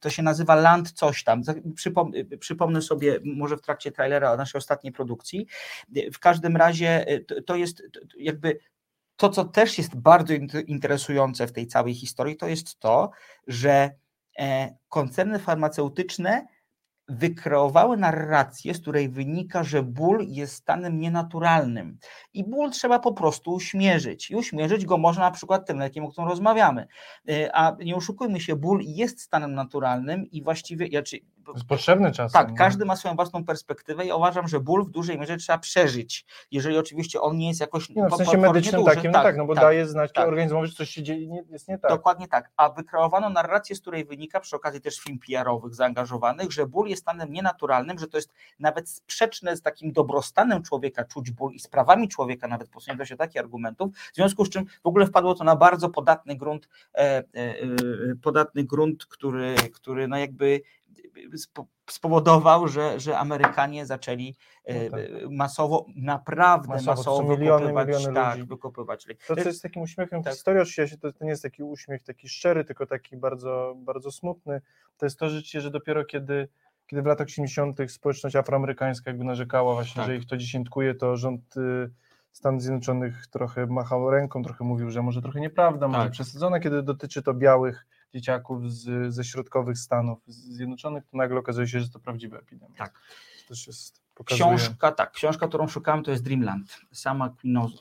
To się nazywa Land coś tam. Przypom przypomnę sobie może w trakcie trailera naszej ostatniej produkcji. W każdym razie to, jest jakby to, co też jest bardzo int- interesujące w tej całej historii, to jest to, że e, koncerny farmaceutyczne wykreowały narrację, z której wynika, że ból jest stanem nienaturalnym. I ból trzeba po prostu uśmierzyć. I uśmierzyć go można na przykład tym lekiem, o którym rozmawiamy. E, A nie oszukujmy się, ból jest stanem naturalnym i właściwie, znaczy, To jest potrzebny czasem. tak, no. każdy ma swoją własną perspektywę i uważam, że ból w dużej mierze trzeba przeżyć, jeżeli oczywiście on nie jest jakoś Nie, no, w sensie medycznym duży. takim, no tak, no bo tak. daje znać tak. organizmowi, że coś się dzieje, nie, jest nie tak. Dokładnie tak. A wykreowano narrację, z której wynika przy okazji też film PR-owych zaangażowanych, że ból jest stanem nienaturalnym, że to jest nawet sprzeczne z takim dobrostanem człowieka czuć ból i z prawami człowieka, nawet posunięto się takich argumentów, w związku z czym w ogóle wpadło to na bardzo podatny grunt, e, e, e, podatny grunt, który, który no jakby spowodował, że, że Amerykanie zaczęli e, No tak. masowo, naprawdę Masowo, masowo, miliony, wykopywać, miliony tak, ludzi. wykopywać. To, co jest takim uśmiechem tak. historii, oczywiście to, to nie jest taki uśmiech taki szczery, tylko taki bardzo, bardzo smutny. To jest to życie, że dopiero kiedy, kiedy w latach 80. społeczność afroamerykańska jakby narzekała właśnie, Tak. że ich to dziesiętkuje, to rząd y, Stanów Zjednoczonych trochę machał ręką, trochę mówił, że może trochę nieprawda, może Tak. przesadzone, kiedy dotyczy to białych dzieciaków z, ze środkowych Stanów Zjednoczonych, to nagle okazuje się, że to prawdziwa epidemia. Tak. To też jest, pokazuje... Książka, tak, książka, którą szukałem, to jest Dreamland. Sama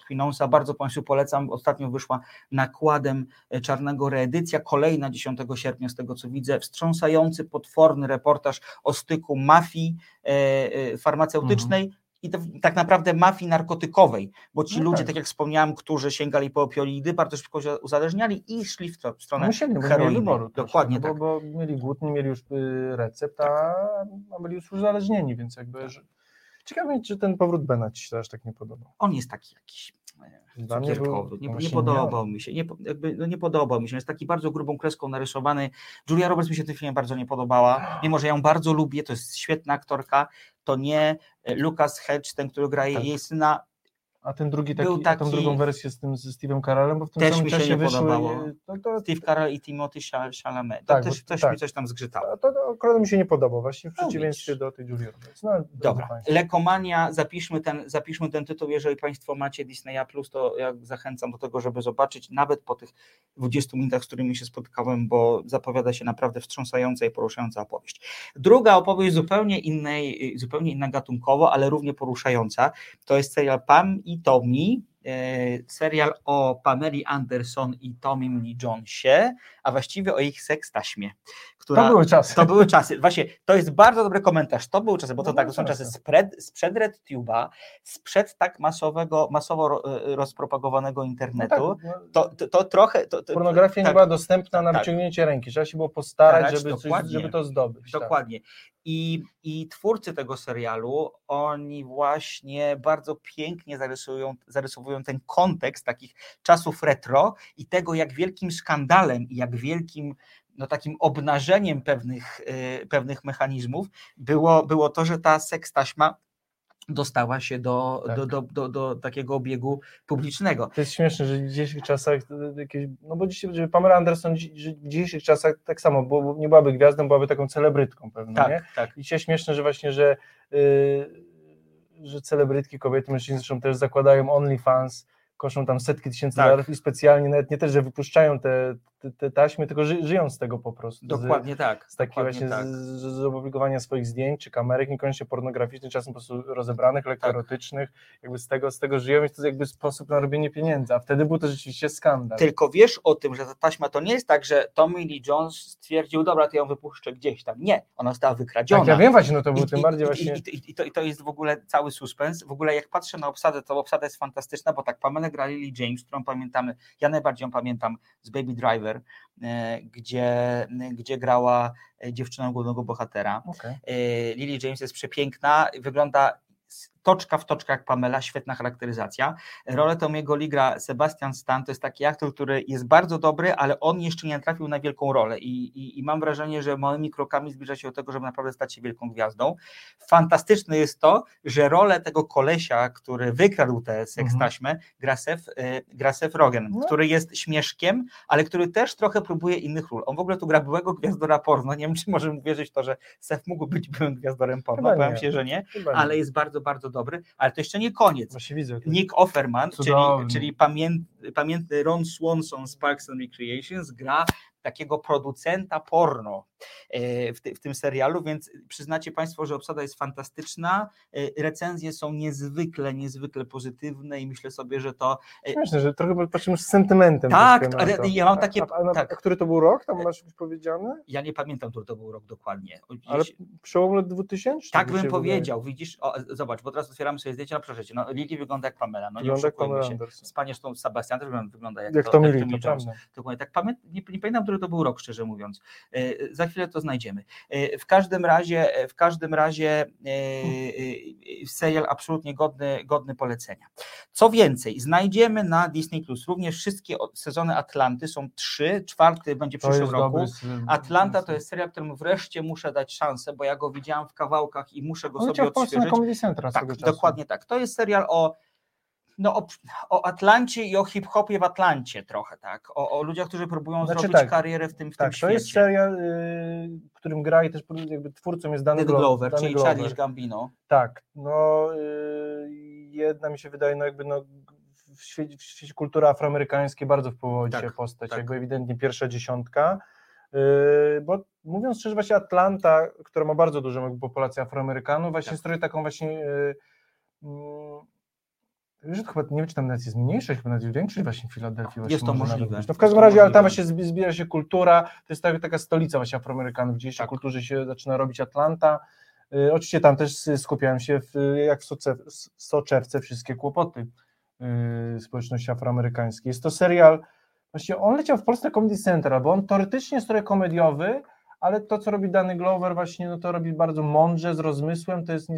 Quinonsa, bardzo Państwu polecam. Ostatnio wyszła nakładem e, czarnego reedycja, kolejna 10 sierpnia, z tego co widzę, wstrząsający, potworny reportaż o styku mafii e, e, farmaceutycznej. I to, tak naprawdę mafii narkotykowej, bo ci No ludzie, tak. tak jak wspomniałem, którzy sięgali po opioidy, bardzo szybko się uzależniali i szli w, to, w stronę Musieli, mieli heroiny. wyboru. Dokładnie troszkę, tak. bo, bo mieli głód, nie mieli już y, recept, a, a byli już uzależnieni, więc jakby... Że... Ciekawe, czy ten powrót Bena ci się aż tak nie podobał. On jest taki jakiś Dla mnie był- cukierkowy. Nie, no nie właśnie podobał nie. mi się. Nie, jakby, no nie podobał mi się. Jest taki bardzo grubą kreską narysowany. Julia Roberts mi się w tym filmie bardzo nie podobała. Mimo, że ja ją bardzo lubię, to jest świetna aktorka. To nie e, Lucas Hedge, ten, który gra jej- Tak. jej syna. A ten drugi taki, a tą taki- drugą wersję z tym ze Steve'em Carellem, bo w tym Też mi się czasie nie wyszły... podobało. To, to, Steve Carell i Timothy Chal- Chalamet. To Tak, też coś tak. mi coś tam zgrzytało. to, to akurat mi się nie podoba, właśnie w No, przeciwieństwie do tej Julie Roberts. No, Dobra. Lekomania, zapiszmy ten, zapiszmy ten tytuł, jeżeli Państwo macie Disneya+, Plus, to ja zachęcam do tego, żeby zobaczyć, nawet po tych 20 minutach, z którymi się spotkałem, bo zapowiada się naprawdę wstrząsająca i poruszająca opowieść. Druga opowieść zupełnie innej, zupełnie inna gatunkowo, ale równie poruszająca, to jest serial Pam i Tommy, e, serial o Pameli Anderson i Tomim Lee Jonesie, a właściwie o ich seks taśmie, która... To były czasy. To były czasy. Właśnie, to jest bardzo dobry komentarz. To były czasy, bo to No tak, to są czasy spred, sprzed RedTube'a, sprzed tak masowego, masowo e, rozpropagowanego No internetu. tak, no, To, to, to trochę. To, to, pornografia nie tak, była dostępna na tak. wyciągnięcie ręki. Trzeba się było postarać, Starać, żeby, coś, żeby to zdobyć. tak. Dokładnie. I, I twórcy tego serialu, oni właśnie bardzo pięknie zarysują, zarysowują ten kontekst takich czasów retro i tego, jak wielkim skandalem i jak wielkim no, takim obnażeniem pewnych, y, pewnych mechanizmów było, było to, że ta sekstaśma dostała się do, Tak. do, do, do, do takiego obiegu publicznego. To jest śmieszne, że w dzisiejszych czasach e, jakieś, no bo dzisiaj, Pamela Anderson w dzisiejszych czasach tak samo, bo nie byłaby gwiazdą, byłaby taką celebrytką pewną, Tak, nie? tak. I dzisiaj śmieszne, że właśnie, że, y, że celebrytki, kobiety, mężczyźni zresztą też zakładają OnlyFans, koszą tam setki tysięcy Tak. dolarów i specjalnie nawet nie też, że wypuszczają te, te, te taśmy, tylko ży, żyją z tego po prostu. Z, Dokładnie tak. z takiego właśnie tak. z, z, z opublikowania swoich zdjęć czy kamerek, niekoniecznie pornograficznych, czasem po prostu rozebranych, Tak. lekko erotycznych, jakby z tego, z tego żyją i to jest jakby sposób na robienie pieniędzy, a wtedy był to rzeczywiście skandal. Tylko wiesz o tym, że ta taśma to nie jest tak, że Tommy Lee Jones stwierdził, dobra, to ją wypuszczę gdzieś tam. Nie, ona została wykradziona. Tak, ja wiem właśnie, no to był I, tym i, bardziej i, właśnie... i, i, i, to, I to jest w ogóle cały suspens. W ogóle jak patrzę na obsadę, to obsada jest fantastyczna, bo tak, Pamela gra Lily James, którą pamiętamy, ja najbardziej ją pamiętam z Baby Driver, e, gdzie, gdzie grała e, dziewczynę głównego bohatera. Okej. E, Lily James jest przepiękna, wygląda toczka w toczka jak Pamela, świetna charakteryzacja. Rolę Tomiego Lee gra Sebastian Stan, to jest taki aktor, który jest bardzo dobry, ale on jeszcze nie trafił na wielką rolę i, i, i mam wrażenie, że małymi krokami zbliża się do tego, żeby naprawdę stać się wielką gwiazdą. Fantastyczne jest to, że rolę tego kolesia, który wykradł tę sekstaśmę, gra Seth, e, gra Seth Rogen, No. który jest śmieszkiem, ale który też trochę próbuje innych ról. On w ogóle tu gra byłego gwiazdora porno, nie wiem, czy możemy uwierzyć w to, że Seth mógł być byłym gwiazdorem porno, Chyba powiem się, że nie, Chyba nie. ale jest bardzo, bardzo dobry, ale to jeszcze nie koniec. Właśnie widzę. Nick Offerman, czyli, Cudowny. czyli pamięt, pamiętny Ron Swanson z Parks and Recreations gra takiego producenta porno e, w, ty, w tym serialu, więc przyznacie Państwo, że obsada jest fantastyczna, e, recenzje są niezwykle, niezwykle pozytywne i myślę sobie, że to Śmieszne, że trochę patrzymy z sentymentem. Tak, ale ja mam A- takie- A, a, tak. a który to był rok? Tam masz już powiedziane? ja nie pamiętam, który to był rok dokładnie. Ale przełom lat 2000? tak bym się wydaje. powiedział, widzisz, o, zobacz, bo teraz otwieramy sobie zdjęcia, no proszę cię, no Lili wygląda jak Pamela, no nie Wygląda jak oszukujmy Pamela się. Wspaniale, zresztą Sebastian też wygląda- jak, Jak to, to. Dokładnie tak. Pamię nie, nie pamiętam, który to był rok, szczerze mówiąc. E, Za chwilę to znajdziemy. E, W każdym razie, e, w każdym razie serial absolutnie godny, godny polecenia. Co więcej, znajdziemy na Disney Plus również wszystkie sezony Atlanty, są trzy, czwarty będzie w przyszłym roku. Atlanta to jest serial, któremu wreszcie muszę dać szansę, bo ja go widziałam w kawałkach i muszę go On sobie na odświeżyć. Comedy Central Tak, dokładnie tak. To jest serial o, no, o, o Atlancie i o hip-hopie w Atlancie trochę, tak. O, o ludziach, którzy próbują Znaczy zrobić tak, karierę w tym, w Tak, tym to świecie. jest serial, y, którym gra i też jakby twórcą jest Danny Danny Glo- Glover, Danny czyli Glover. Charlie Gambino. Tak, no y, jedna mi się wydaje, no jakby no, w, świecie, w świecie kultury afroamerykańskiej bardzo wpłynęła Tak, dzisiaj postać, tak. jakby ewidentnie pierwsza dziesiątka, y, bo mówiąc szczerze, właśnie Atlanta, która ma bardzo dużą jakby populację Afroamerykanów, właśnie Tak. taką właśnie y, mm, Wiesz, to chyba, nie wiem, czy tam nawet jest mniejsza, chyba nawet większość właśnie w Filadelfii. Jest to możliwe. być. No w każdym razie, ale tam właśnie zbi- zbiera się kultura, to jest taka, taka stolica właśnie Afroamerykanów, gdzie jeszcze Tak. kulturze się zaczyna robić Atlanta. Y, oczywiście tam też skupiałem się, w, jak w Soce, soczewce, wszystkie kłopoty y, społeczności afroamerykańskiej. Jest to serial, właśnie on leciał w Polsce Comedy Central, bo on teoretycznie jest trochę komediowy, ale to, co robi Danny Glover właśnie, no to robi bardzo mądrze, z rozmysłem, to jest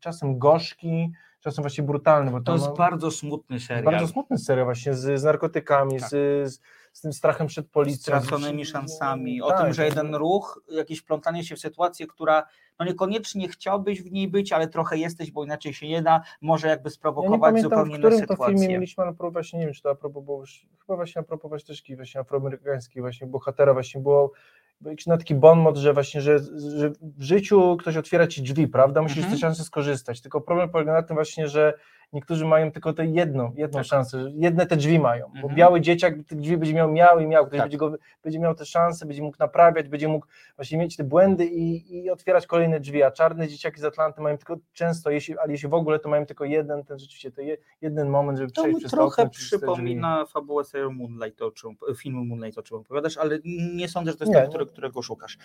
czasem gorzki, czasem właśnie brutalny, bo To jest no, bardzo smutny serial. bardzo smutny serial właśnie z, z narkotykami, Tak. z, z, z tym strachem przed policją. straconymi szansami, o Tak, tym, że tak. jeden ruch, jakieś plątanie się w sytuację, która no niekoniecznie chciałbyś w niej być, ale trochę jesteś, bo inaczej się nie da, może jakby Ja sprowokować pamiętam, zupełnie w inną którym to sytuację. filmie mieliśmy, ale próba właśnie nie wiem, czy to a propos było, już- chyba właśnie a propos właśnie też właśnie afroamerykańskiej właśnie bohatera właśnie było był jakiś na taki bon mot, że właśnie, że, że w życiu ktoś otwiera ci drzwi, prawda, musisz Mhm. z tej szansy skorzystać, tylko problem polega na tym właśnie, że niektórzy mają tylko tę jedną, jedną Tak. szansę, jedne te drzwi mają, bo Mhm. biały dzieciak te drzwi będzie miał, miał i miał, ktoś Tak. będzie, go, będzie miał te szanse, będzie mógł naprawiać, będzie mógł właśnie mieć te błędy i, i otwierać kolejne drzwi, a czarne dzieciaki z Atlanty mają tylko często, jeśli, ale jeśli w ogóle, to mają tylko jeden, ten rzeczywiście, to je, jeden moment, żeby To przejść przez trochę te drzwi. przypomina fabułę Sailor Moonlight, o czym, filmu Moonlight, o czym opowiadasz, ale nie sądzę, że to jest Nie, ten, nie. który, którego szukasz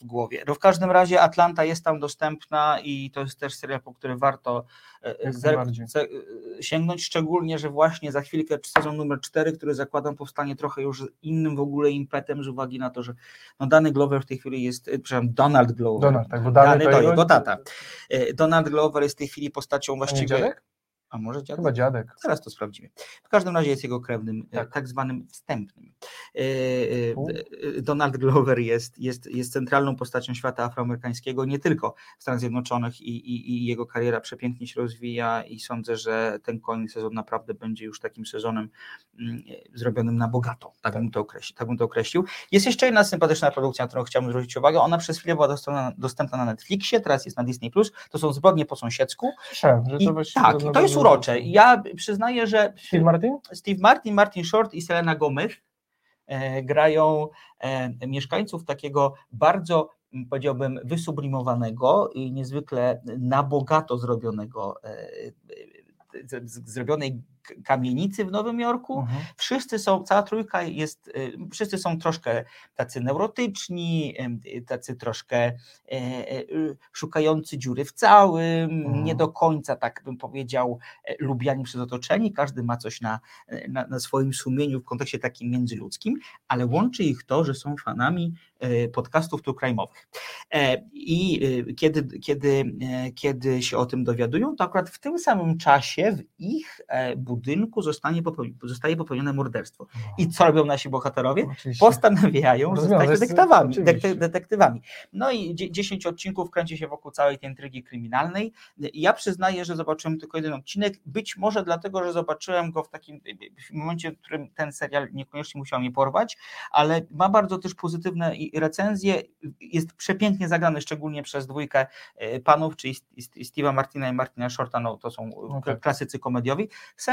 w głowie. No w każdym razie Atlanta jest tam dostępna i to jest też serial, po który warto e, Jak zer- e, sięgnąć, szczególnie, że właśnie za chwilkę sezon numer 4, który zakładam powstanie trochę już z innym w ogóle impetem z uwagi na to, że no Danny Glover w tej chwili jest, e, przepraszam, Donald Glover. Donald, tak, bo Dany Dany to jego- tata. Donald Glover jest w tej chwili postacią właściwie... A może dziadek? Chyba dziadek. Zaraz to sprawdzimy. W każdym razie jest jego krewnym, tak, Tak. tak zwanym wstępnym. E, e, e, Donald Glover jest, jest, jest centralną postacią świata afroamerykańskiego, nie tylko w Stanach Zjednoczonych i, i, i jego kariera przepięknie się rozwija i sądzę, że ten kolejny sezon naprawdę będzie już takim sezonem mm, e, zrobionym na bogato, tak, Bym, to określił, tak bym to określił. Jest jeszcze jedna sympatyczna produkcja, na którą chciałbym zwrócić uwagę. Ona przez chwilę była dostępna, dostępna na Netflixie, teraz jest na Disney+. To są zbrodnie po sąsiedzku. Słyszałem, że I, to właśnie... tak, i to jest urocze. Ja przyznaję, że Steve Martin? Steve Martin, Martin Short i Selena Gomez e, grają e, mieszkańców takiego bardzo, powiedziałbym, wysublimowanego i niezwykle na bogato zrobionego, e, e, z- z- zrobionej kamienicy w Nowym Jorku. Mhm. Wszyscy są, cała trójka jest, y, wszyscy są troszkę tacy neurotyczni, y, tacy troszkę e, e, y, szukający dziury w całym, Mhm. nie do końca, tak bym powiedział, e, lubiani przez otoczenie, każdy ma coś na, na, na swoim sumieniu w kontekście takim międzyludzkim, ale łączy ich to, że są fanami podcastów. E, I e, kiedy, kiedy, kiedy się o tym dowiadują, to akurat w tym samym czasie w ich budynku zostanie popełni, zostaje popełnione morderstwo. I co robią nasi bohaterowie? Oczywiście. Postanawiają zostać Rozwiązać z- detektywami, detektywami. No i dzie- 10 odcinków kręci się wokół całej tej intrygi kryminalnej. Ja przyznaję, że zobaczyłem tylko jeden odcinek, być może dlatego, że zobaczyłem go w takim momencie, w którym ten serial niekoniecznie musiał mnie porwać, ale ma bardzo też pozytywne recenzje, jest przepięknie zagrany, szczególnie przez dwójkę e, panów, czyli St- St- Steve'a Martina i Martina Shorta, no to są No tak. klasycy komediowi.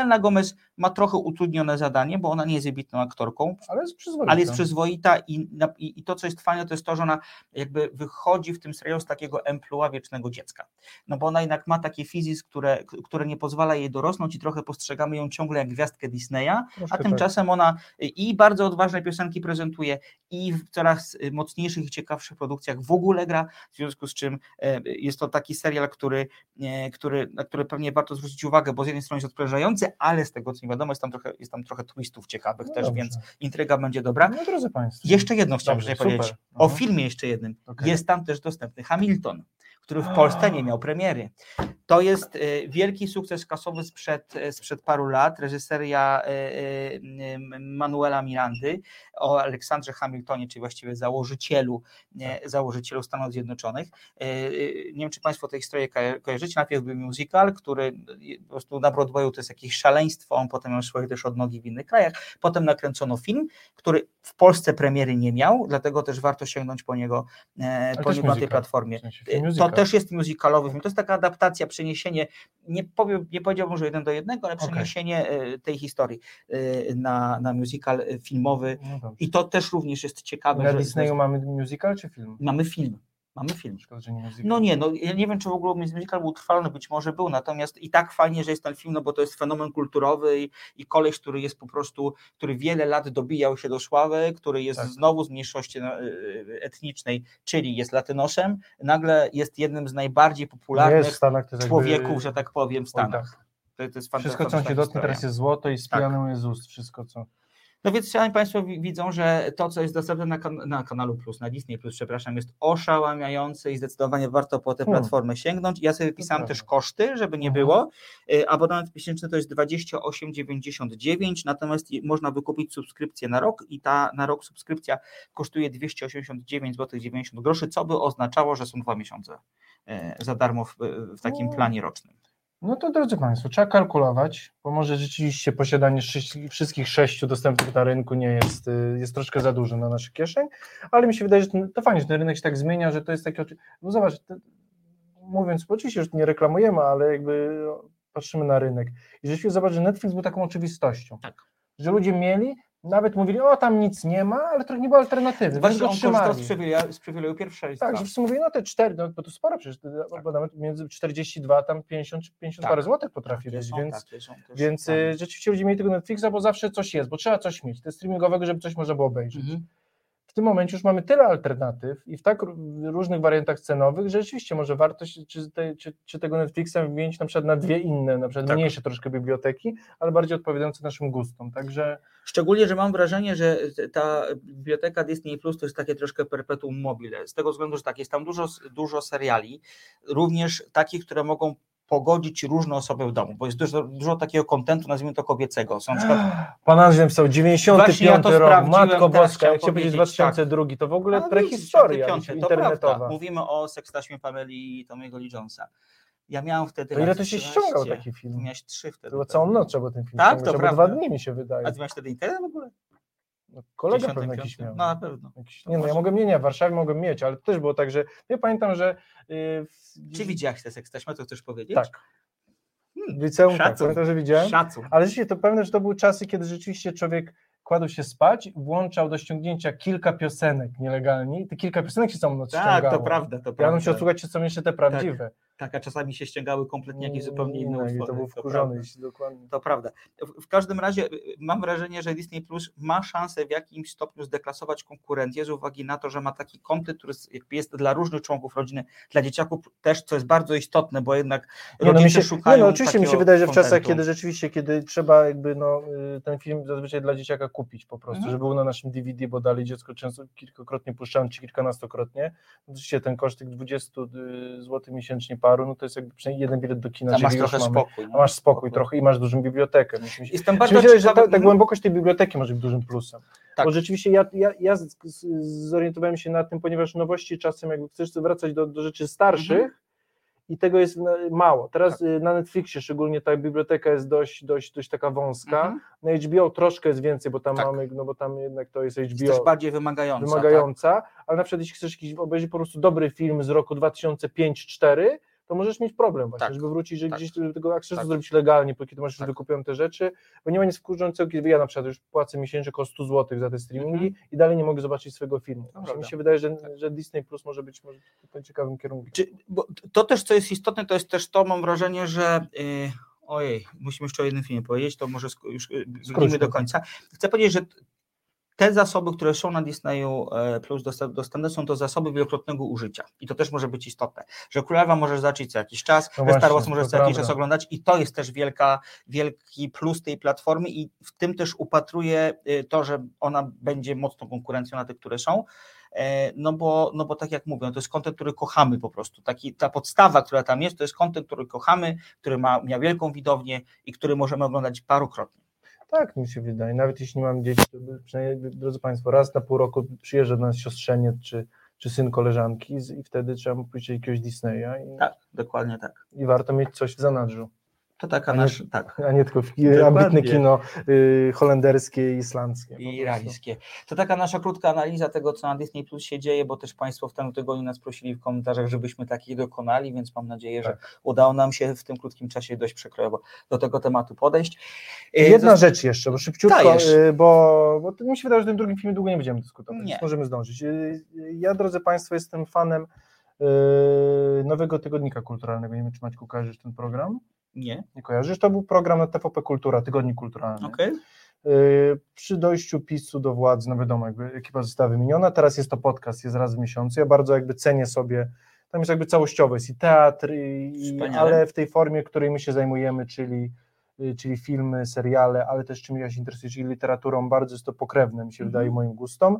Selena Gomez ma trochę utrudnione zadanie, bo ona nie jest wybitną aktorką, Ale jest przyzwoita. ale jest przyzwoita i, i, i to, co jest fajne, to jest to, że ona jakby wychodzi w tym serialu z takiego emploi wiecznego dziecka. No bo ona jednak ma takie fizis, które, które nie pozwala jej dorosnąć i trochę postrzegamy ją ciągle jak gwiazdkę Disneya, Troszkę a tak. tymczasem ona i bardzo odważne piosenki prezentuje i w coraz mocniejszych i ciekawszych produkcjach w ogóle gra, w związku z czym e, jest to taki serial, który, e, który, na który pewnie warto zwrócić uwagę, bo z jednej strony jest odprężający, ale z tego co mi wiadomo jest tam trochę, jest tam trochę twistów ciekawych No też, dobrze. więc intryga będzie dobra. No drodzy Państwo. Jeszcze jedno chciałem Dobrze, powiedzieć. O Aha. filmie jeszcze jednym. Okej. Jest tam też dostępny Hamilton, który w Polsce nie miał premiery. To jest e, wielki sukces kasowy sprzed, e, sprzed paru lat. Reżyseria m, Manuela Mirandy o Aleksandrze Hamiltonie, czyli właściwie założycielu, nie, założycielu Stanów Zjednoczonych. Nie wiem, czy Państwo tę historię ko- kojarzycie. Najpierw był musical, który po prostu na Broadwayu to jest jakieś szaleństwo, on potem miał swoje też odnogi w innych krajach. Potem nakręcono film, który w Polsce premiery nie miał, dlatego też warto sięgnąć po niego, e, po niego na tej platformie. W sensie To. Też jest musicalowy film. To jest taka adaptacja, przeniesienie, nie, powiem, nie powiedziałbym, że jeden do jednego, ale przeniesienie e, tej historii e, na, na musical e, filmowy. No. I to też również jest ciekawe, Na że Disneyu mamy musical czy film? mamy film. Mamy film. Szkoda, że nie musical. No nie, no ja nie wiem, czy w ogóle musical był utrwalony, być może był, natomiast i tak fajnie, że jest ten film, no bo to jest fenomen kulturowy i, i koleś, który jest po prostu, który wiele lat dobijał się do sławy, który jest Tak. znowu z mniejszości no, y, etnicznej, czyli jest latynoszem, nagle jest jednym z najbardziej popularnych Stanach jest jakby- człowieków, że tak powiem, w tak. Stanach. To, to jest Wszystko, co on się dotknie, teraz jest złoto i Tak. spijane mu jest z ust. Wszystko, co... No więc szanowni Państwo wi- widzą, że to, co jest dostępne na, kan- na kanalu Plus, na Disney Plus, przepraszam, jest oszałamiające i zdecydowanie warto po tę Hmm. platformę sięgnąć. Ja sobie pisałem też koszty, żeby nie było. Y, Abonament miesięczny to jest 28,99, natomiast można wykupić subskrypcję na rok i ta na rok subskrypcja kosztuje 289 zł 90 groszy, co by oznaczało, że są dwa miesiące y, za darmo w, w takim planie rocznym. No to drodzy Państwo, trzeba kalkulować, bo może rzeczywiście posiadanie wszystkich sześciu dostępnych na rynku nie jest, y, jest troszkę za dużo na naszych kieszeń, ale mi się wydaje, że to fajnie, że ten rynek się tak zmienia, że to jest takie, no zobacz, mówiąc, bo oczywiście już nie reklamujemy, ale jakby no, patrzymy na rynek i rzeczywiście zobacz, że Netflix był taką oczywistością, Tak. że ludzie mieli, nawet mówili, o tam nic nie ma, ale trochę nie było alternatywy, Właśnie on korzystał z przywileju, z przywileju pierwszeństwa. Tak, że wszyscy mówili, no te cztery, no bo to sporo przecież, abonament między 42, tam 50 czy 50 Tak. parę złotych potrafi być, są, więc, takie są też więc y, rzeczywiście ludzie mieli tego Netflixa, bo zawsze coś jest, bo trzeba coś mieć, te streamingowego, żeby coś można było obejrzeć. Mhm. W tym momencie już mamy tyle alternatyw i w tak ró- różnych wariantach cenowych, że rzeczywiście może warto się, czy, te, czy, czy tego Netflixa wymienić na przykład na dwie inne, na przykład Tak. mniejsze troszkę biblioteki, ale bardziej odpowiadające naszym gustom, także Szczególnie, że mam wrażenie, że ta biblioteka Disney Plus to jest takie troszkę perpetuum mobile. Z tego względu, że tak, jest tam dużo, dużo seriali, również takich, które mogą pogodzić różne osoby w domu, bo jest dużo, dużo takiego kontentu, nazwijmy to kobiecego. Są na przykład Pan Andrzej napisał 95 Właśnie ja rok, Matko Boska, jak się powiedzieć powiedzieć, 2002, to w ogóle A, prehistoria 95, to internetowa. prawda. Mówimy o sekstaśmie Pameli i Tomiego Lee Jonesa. Ja miałem wtedy To ile to się 13. ściągał taki film? miałeś trzy wtedy. Było całą noc trzeba ten film Tak, ściągać, to prawda. dwa dni mi się wydaje. A ty miałeś wtedy internet w ogóle? No, kolega 95? pewnie jakiś miał. No na pewno. Jakiś, nie, no ja mogę, nie, nie, w Warszawie mogę mieć, ale to też było tak, że ja pamiętam, że yy, Czy widziałeś te sekstaśmy, to chcesz powiedzieć? Tak. Hmm, w liceum, tak, Szacun. pamiętam, że widziałem. Szacun. Ale rzeczywiście to pewne, że to były czasy, kiedy rzeczywiście człowiek kładł się spać, włączał do ściągnięcia kilka piosenek nielegalnie i te kilka piosenek się całą noc Tak, ściągało. to prawda, to Ja bym prawda. się odsłuchać, co są jeszcze te prawdziwe. Tak, a czasami się ściągały kompletnie jakieś zupełnie inne utwory. To był wkurzony, jeśli dokładnie. To prawda. W, każdym razie y, mam wrażenie, że Disney Plus ma szansę w jakimś stopniu zdeklasować konkurencję z uwagi na to, że ma taki kontent, który jest- dla różnych członków rodziny, dla dzieciaków też, co jest bardzo istotne, bo jednak Nie, no, rodzice się, szukają nie, no oczywiście mi się wydaje, że w czasach, kontentu. kiedy rzeczywiście, kiedy trzeba jakby no, y, ten film zazwyczaj dla dzieciaka kupić po prostu, Mhm. żeby był na naszym DVD, bo dalej dziecko często kilkakrotnie puszczałem, czy kilkunastokrotnie, no, oczywiście ten koszt tych 20 zł miesięcznie paru, no to jest jakby przynajmniej jeden bilet do kina, A masz trochę mamy, spokój. a no. masz spokój trochę i masz dużą bibliotekę. Myślę, się, Jestem bardzo wydaje, że ta, ta głębokość tej biblioteki może być dużym plusem. Tak. Bo rzeczywiście ja, ja, ja zorientowałem się na tym, ponieważ nowości czasem jakby chcesz wracać do, do rzeczy starszych Mhm. i tego jest na- mało. Teraz y, na Netflixie szczególnie ta biblioteka jest dość, dość, dość taka wąska. Mhm. Na HBO troszkę jest więcej, bo tam Tak. mamy, no bo tam jednak to jest Jest HBO też bardziej wymagająca. tak? wymagająca, ale na przykład jeśli chcesz jakiś, obejrzeć po prostu dobry film z roku 2005-2004, to możesz mieć problem właśnie, Tak, żeby wrócić, że tak, gdzieś do tego akcesu tak. zrobić legalnie, póki ty masz już Tak. wykupione te rzeczy, bo nie ma nic wkurzającego, kiedy ja na przykład już płacę miesięcznie około 100 zł za te streamingi Mhm. i dalej nie mogę zobaczyć swojego filmu. Mi się wydaje, że, że Disney Plus może być może w ciekawym kierunku. Czy, bo to też, co jest istotne, to jest też to, mam wrażenie, że. Yy, ojej, musimy jeszcze o jednym filmie powiedzieć, to może już yy, brnijmy do końca. Chcę powiedzieć, że te zasoby, które są na Disneyu e, Plus dostępne, są to zasoby wielokrotnego użycia. I to też może być istotne, że Królewa możesz zacząć co jakiś czas, No Star Wars możesz co jakiś czas oglądać i to jest też wielka, wielki plus tej platformy i w tym też upatruję y, to, że ona będzie mocną konkurencją na tych, które są. E, No bo, no bo tak jak mówię, to jest kontent, który kochamy po prostu. Taki, ta podstawa, która tam jest, to jest kontent, który kochamy, który ma, miał wielką widownię i który możemy oglądać parokrotnie. Tak, mi się wydaje. Nawet jeśli nie mam dzieci, to by, przynajmniej, drodzy Państwo, raz na pół roku przyjeżdża do nas siostrzeniec czy, czy syn koleżanki i, wtedy trzeba mu pójść jakiegoś Disneya i, Tak, dokładnie tak. i warto mieć coś w zanadrzu. To taka A nie- nasz, tak. a nie tylko ambitne kino y, holenderskie i islandzkie. I irańskie. To taka nasza krótka analiza tego, co na Disney Plus się dzieje, bo też Państwo w tym tygodniu nas prosili w komentarzach, żebyśmy takiej dokonali, więc mam nadzieję, że Tak. udało nam się w tym krótkim czasie dość przekrojowo do tego tematu podejść. E, Jedna zosta- rzecz jeszcze, bo szybciutko, y, bo, bo mi się wydaje, że w tym drugim filmie długo nie będziemy dyskutować, Nie. możemy zdążyć. Y, y, Ja, drodzy Państwo, jestem fanem y, nowego tygodnika kulturalnego. Nie wiem, czy Maćku kojarzysz ten program? Nie, Nie kojarzysz? To był program na TVP Kultura, Tygodnik Kulturalny. okej. Y, Przy dojściu PiSu do władzy, no wiadomo, jakby ekipa została wymieniona, teraz jest to podcast, jest raz w miesiącu. Ja bardzo jakby cenię sobie, tam jest jakby całościowe, jest i teatr, i, ale w tej formie, której my się zajmujemy, czyli y, czyli filmy, seriale, ale też czym ja się interesuję, czyli literaturą, bardzo jest to pokrewne, mi się Mhm. wydaje, moim gustom.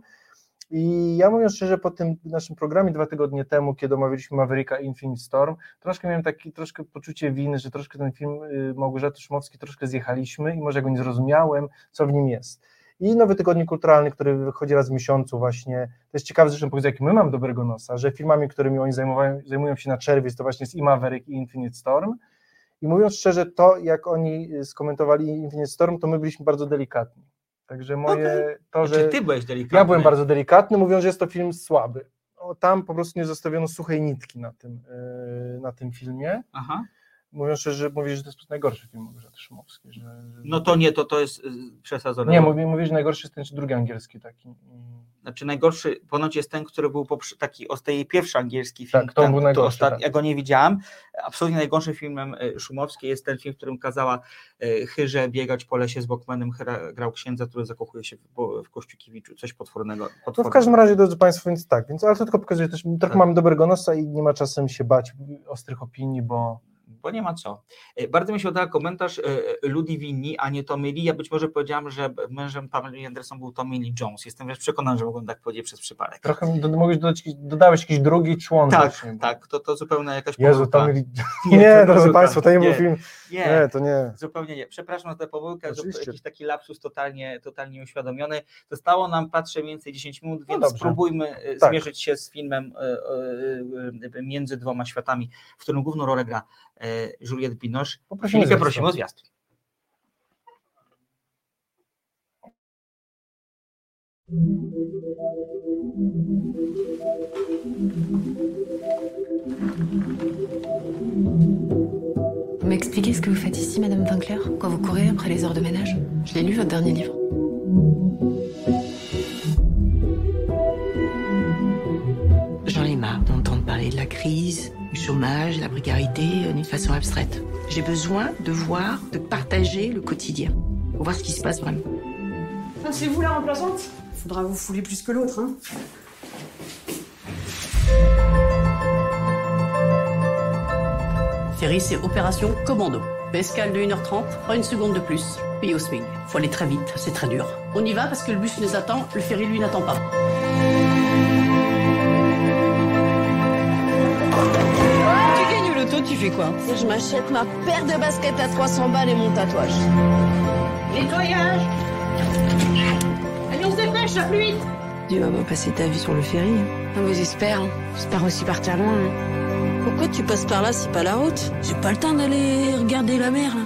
I ja mówiąc szczerze, po tym naszym programie dwa tygodnie temu, kiedy omawialiśmy Mavericka Infinite Storm, troszkę miałem takie troszkę poczucie winy, że troszkę ten film y, Małgorzaty Szumowskiej troszkę zjechaliśmy i może go nie zrozumiałem, co w nim jest. I Nowy Tygodnik Kulturalny, który wychodzi raz w miesiącu właśnie, to jest ciekawe zresztą pokazać, jaki my mamy dobrego nosa, że filmami, którymi oni zajmują, zajmują się na czerwiec, to właśnie jest i Maverick i Infinite Storm. I mówiąc szczerze, to jak oni y, skomentowali Infinite Storm, to my byliśmy bardzo delikatni. Także moje, to, Czy że... ty byłeś delikatny? Ja byłem bardzo delikatny, mówiąc, że jest to film słaby. O, tam po prostu nie zostawiono suchej nitki na tym, yy, na tym filmie. Aha. Mówiąc szczerze, że mówisz, że to jest najgorszy film Małgorzaty Szumowskiej. Że, że... No to nie, to, to jest y, przesadzone. Nie, mówię, mówisz, że najgorszy jest ten czy drugi angielski taki. Znaczy najgorszy ponoć jest ten, który był poprze- taki o tej pierwszy angielski film. Tak, to ten, był najgorszy, ostat- tak. Ja go nie widziałam. Absolutnie najgorszym filmem y, Szumowskiej jest ten film, w którym kazała y, Chyrze biegać po lesie z Bokmanem. Grał księdza, który zakochuje się w, w Kościukiewiczu. Coś potwornego. No w potwornego. każdym razie, drodzy Państwo, więc tak, więc, ale to tylko pokazuje też, trochę Tak. mamy dobrego nosa i nie ma czasem się bać ostrych opinii, bo Bo nie ma co. E, Bardzo mi się podoba komentarz e, Ludivini, a nie Tommy Lee. Ja być może powiedziałam, że mężem Pamela Anderson był Tommy Lee Jones. Jestem wręcz przekonany, że mogłem tak powiedzieć przez przypadek. trochę do, mogłeś dodać, jakiś- dodałeś jakiś drugi człon. Tak, właśnie. tak, to, to zupełnie jakaś Jezu, pomyłka. tam... Nie, Nie, to. Państwo, to nie był film. Nie, Nie, to nie. zupełnie nie. Przepraszam za tę pomyłkę, Oczywiście. jakiś taki lapsus totalnie, totalnie uświadomiony. Zostało nam, patrzę, mniej więcej 10 minut, więc dobrze. spróbujmy e, Tak. zmierzyć się z filmem e, e, e, Między dwoma światami, w którym główną rolę gra Juliette Binoche. Poprosimy Filipie, zwiastun. prosimy o zwiastun. Vous m'expliquez ce que vous faites ici, Madame Winkler Quand vous courez après les heures de ménage? Je l'ai lu, votre dernier livre. Crise, du chômage, de la précarité euh, d'une façon abstraite. J'ai besoin de voir, de partager le quotidien. Pour voir ce qui se passe vraiment. Ah, c'est vous la remplaçante Faudra vous fouler plus que l'autre, hein. Ferry, c'est opération commando. Escale de 1h30, pas une seconde de plus. Puis au swing. Faut aller très vite, c'est très dur. On y va parce que le bus nous attend, le ferry lui n'attend pas. Tu fais quoi Je m'achète ma paire de baskets à 300 balles et mon tatouage. Nettoyage Allez, on se dépêche, la pluie Tu vas pas passer ta vie sur le ferry. Ah, mais j'espère. hein. J'espère aussi partir loin. hein. Pourquoi tu passes par là, c'est pas la route J'ai pas le temps d'aller regarder la mer, là.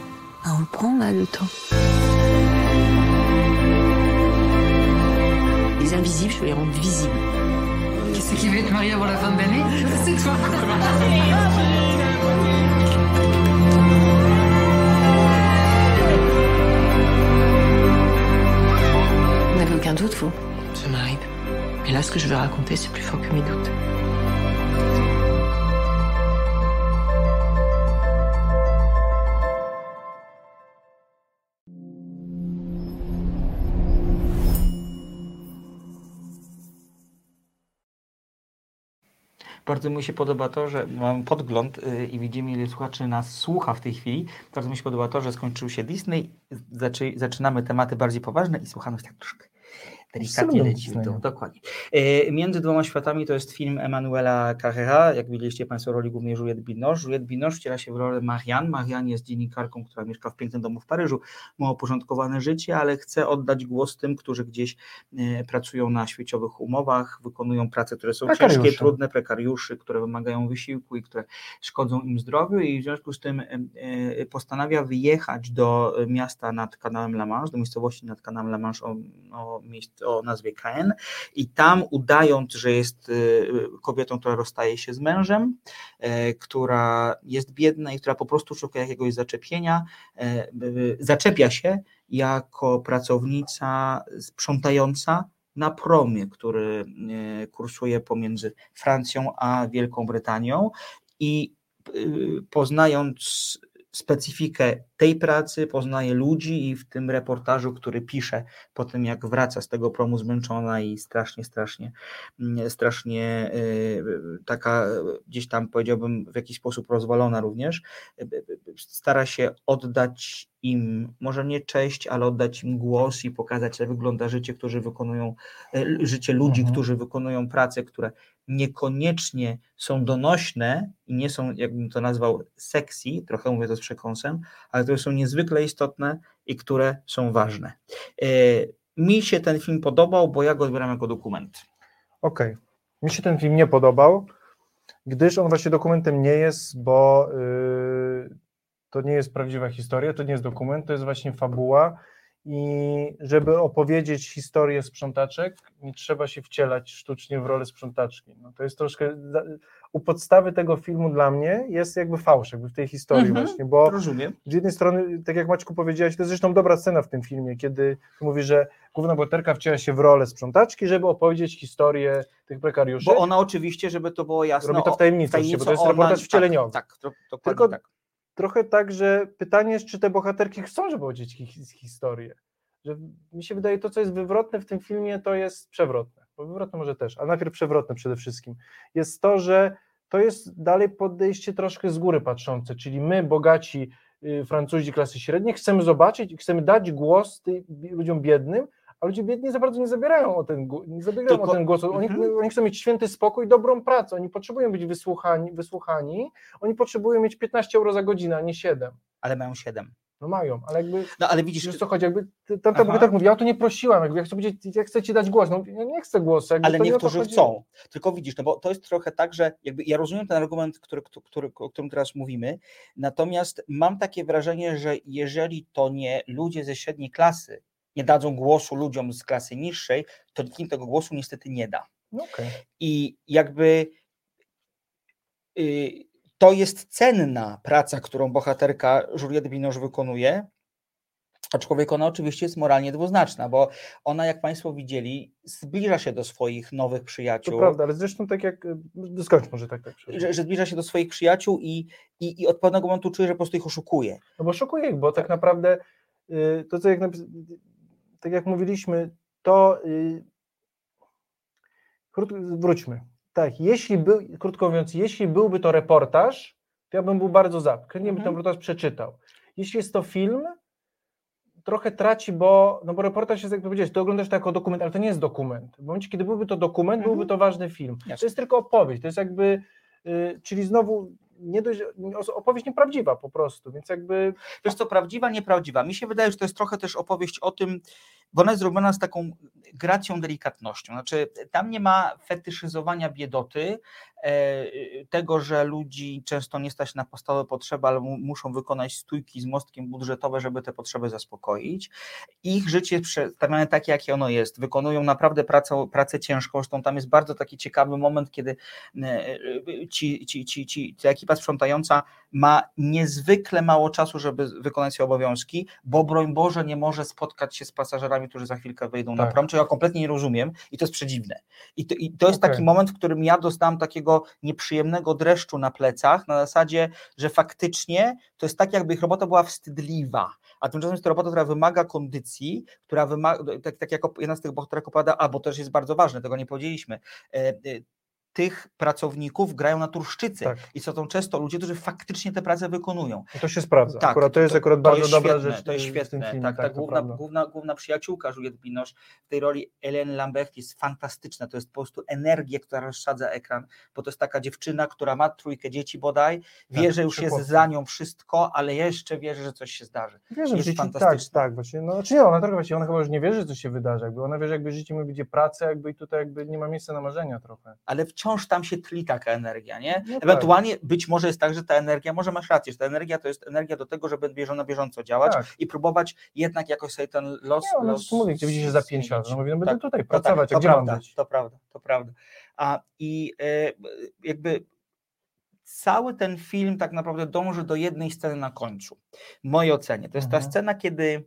Ah, on le prend, là, le temps. Les invisibles, je veux les rendre visibles. Qu'est-ce qui va être marié avant la fin de l'année C'est toi Vous n'avez aucun doute, vous? Ça m'arrive. Mais là, ce que je veux raconter, c'est plus fort que mes doutes. Bardzo mi się podoba to, że mam podgląd y, i widzimy, ile słuchaczy nas słucha w tej chwili. Bardzo mi się podoba to, że skończył się Disney, zaczy, zaczynamy tematy bardziej poważne i słuchamy tak troszkę delikatnie lecimy. To, dokładnie. Y, Między dwoma światami to jest film Emanuela Carrera, jak widzieliście Państwo roli głównej Juliette Binoche. Juliette Binoche wciela się w rolę Marianne. Marianne jest dziennikarką, która mieszka w pięknym domu w Paryżu, ma uporządkowane życie, ale chce oddać głos tym, którzy gdzieś y, pracują na świeciowych umowach, wykonują prace, które są ciężkie, Prekariusze. trudne, prekariuszy, które wymagają wysiłku i które szkodzą im zdrowiu i w związku z tym e, e, postanawia wyjechać do miasta nad kanałem La Manche, do miejscowości nad kanałem La Manche o, o, o nazwie Caen i tam udając, że jest e, kobietą, która rozstaje się z mężem, e, która jest biedna i która po prostu szuka jakiegoś zaczepienia, e, zaczepia się jako pracownica sprzątająca na promie, który e, kursuje pomiędzy Francją a Wielką Brytanią i y, poznając specyfikę tej pracy, poznaje ludzi i w tym reportażu, który pisze po tym, jak wraca z tego promu zmęczona i strasznie, strasznie, mm, strasznie y, taka gdzieś tam powiedziałbym w jakiś sposób rozwalona również, y, stara się oddać im, może nie cześć, ale oddać im głos i pokazać, jak wygląda życie, którzy wykonują, życie ludzi, Mhm. którzy wykonują pracę, które niekoniecznie są donośne i nie są, jakbym to nazwał, sexy, trochę mówię to z przekąsem, ale które są niezwykle istotne i które są ważne. E, Mi się ten film podobał, bo ja go odbieram jako dokument. Okej. Mi się ten film nie podobał, gdyż on właśnie dokumentem nie jest, bo yy, to nie jest prawdziwa historia, to nie jest dokument, to jest właśnie fabuła i żeby opowiedzieć historię sprzątaczek, nie trzeba się wcielać sztucznie w rolę sprzątaczki. No to jest troszkę, u podstawy tego filmu dla mnie jest jakby fałsz, jakby w tej historii Mhm, właśnie, bo Rozumiem. z jednej strony, tak jak Maćku powiedziałeś, to jest zresztą dobra scena w tym filmie, kiedy mówi, że główna bohaterka wciela się w rolę sprzątaczki, żeby opowiedzieć historię tych prekariuszy. Bo ona oczywiście, żeby to było jasne. Robi to w tajemnicy, bo to jest reportaż wcieleniowy. Tak, tak, tro- dokładnie Tylko tak. Trochę tak, że pytanie jest, czy te bohaterki chcą, żeby his- historię. Że mi się wydaje, to co jest wywrotne w tym filmie, to jest przewrotne. Bo wywrotne może też, a najpierw przewrotne przede wszystkim. Jest to, że to jest dalej podejście troszkę z góry patrzące, czyli my, bogaci y, Francuzi klasy średniej, chcemy zobaczyć i chcemy dać głos ludziom biednym, a ludzie biedni za bardzo nie zabierają o ten, nie zabierają Tylko- o ten głos. Oni, Mhm. oni chcą mieć święty spokój, dobrą pracę. Oni potrzebują być wysłuchani, wysłuchani. Oni potrzebują mieć 15 euro za godzinę, a nie 7. Ale mają 7. No mają, ale jakby. No ale widzisz, Wiesz co chodzi, jakby t- tamta Aha. bohaterka mówi, ja o to nie prosiłam, jakby ja chcę, powiedzieć, ja chcę ci dać głos. No ja nie chcę głosu. Ale niektórzy chcą. Tylko widzisz, no bo to jest trochę tak, że jakby ja rozumiem ten argument, który, który, o którym teraz mówimy, natomiast mam takie wrażenie, że jeżeli to nie ludzie ze średniej klasy nie dadzą głosu ludziom z klasy niższej, to nikt im tego głosu niestety nie da. No okej. I jakby y, to jest cenna praca, którą bohaterka Juliette Binoche wykonuje, aczkolwiek ona oczywiście jest moralnie dwuznaczna, bo ona, jak Państwo widzieli, zbliża się do swoich nowych To przyjaciół. prawda, ale zresztą tak jak. y, Skończ może tak, tak. Że, że zbliża się do swoich przyjaciół i, i, i od pewnego momentu czuje, że po prostu ich oszukuje. No bo szokuje ich, bo tak naprawdę y, to, co jak, tak jak mówiliśmy, to y, krótko, wróćmy. Tak, jeśli był, krótko mówiąc, jeśli byłby to reportaż, to ja bym był bardzo za. Chętnie bym ten Mhm. reportaż przeczytał. Jeśli jest to film, trochę traci, bo, no bo reportaż jest, jak powiedziałeś, to oglądasz to jako dokument, ale to nie jest dokument. W momencie, kiedy byłby to dokument, byłby to ważny film. To jest tylko opowieść, to jest jakby, y, czyli znowu nie dość, opowieść nieprawdziwa po prostu, więc jakby Wiesz co, prawdziwa, nieprawdziwa. Mi się wydaje, że to jest trochę też opowieść o tym, bo ona jest zrobiona z taką gracją, delikatnością. Znaczy, tam nie ma fetyszyzowania biedoty, e, tego, że ludzi często nie stać na podstawowe potrzeby, ale mu- muszą wykonać stójki z mostkiem budżetowe, żeby te potrzeby zaspokoić. Ich życie jest przedstawione takie, jakie ono jest. Wykonują naprawdę pracę, pracę ciężką. Zresztą tam jest bardzo taki ciekawy moment, kiedy e, ci, ci, ci, ci, ta ekipa sprzątająca ma niezwykle mało czasu, żeby wykonać swoje obowiązki, bo broń Boże nie może spotkać się z pasażerami, którzy za chwilkę wejdą na Tak. prom, czego ja kompletnie nie rozumiem i to jest przedziwne. I to, i to jest Okej. taki moment, w którym ja dostałam takiego nieprzyjemnego dreszczu na plecach, na zasadzie, że faktycznie to jest tak, jakby ich robota była wstydliwa, a tymczasem jest to robota, która wymaga kondycji, która wymaga, tak, tak jak jedna z tych bohaterek opowiada, a bo też jest bardzo ważne, tego nie powiedzieliśmy, e, e, tych pracowników grają naturszczycy Tak. i są to często ludzie, którzy faktycznie tę pracę wykonują. to się sprawdza. Tak, akurat to, jest akurat bardzo jest dobra świetne, rzecz To jest w świetne. filmie. tak, ta to główna, prawda. główna, główna przyjaciółka Juliette Binoche w tej roli Hélène Lambert jest fantastyczna. To jest po prostu energia, która rozsadza ekran, bo to jest taka dziewczyna, która ma trójkę dzieci bodaj, wie, Tak, że już jest za nią wszystko, ale jeszcze wierzy, że coś się zdarzy. Wierzę w jest życie, tak, tak, właśnie, no, znaczy nie, ona trochę właśnie, ona chyba już nie wierzy, co się wydarzy, jakby ona wie, że jakby życie ma będzie pracę, jakby i tutaj jakby nie ma miejsca na marzenia trochę. ale wciąż tam się tli taka energia, nie? No tak. Ewentualnie być może jest tak, że ta energia, może masz rację, że ta energia to jest energia do tego, żeby bieżo- na bieżąco działać Tak. i próbować jednak jakoś sobie ten los... Nie, ona los zresztą mówi, gdzie widzi się za pięć lat, no mówi, no będę tutaj pracować, to gdzie prawda? To prawda, to prawda. A i e, jakby cały ten film tak naprawdę dąży do jednej sceny na końcu. W mojej ocenie. To jest ta Mhm. scena, kiedy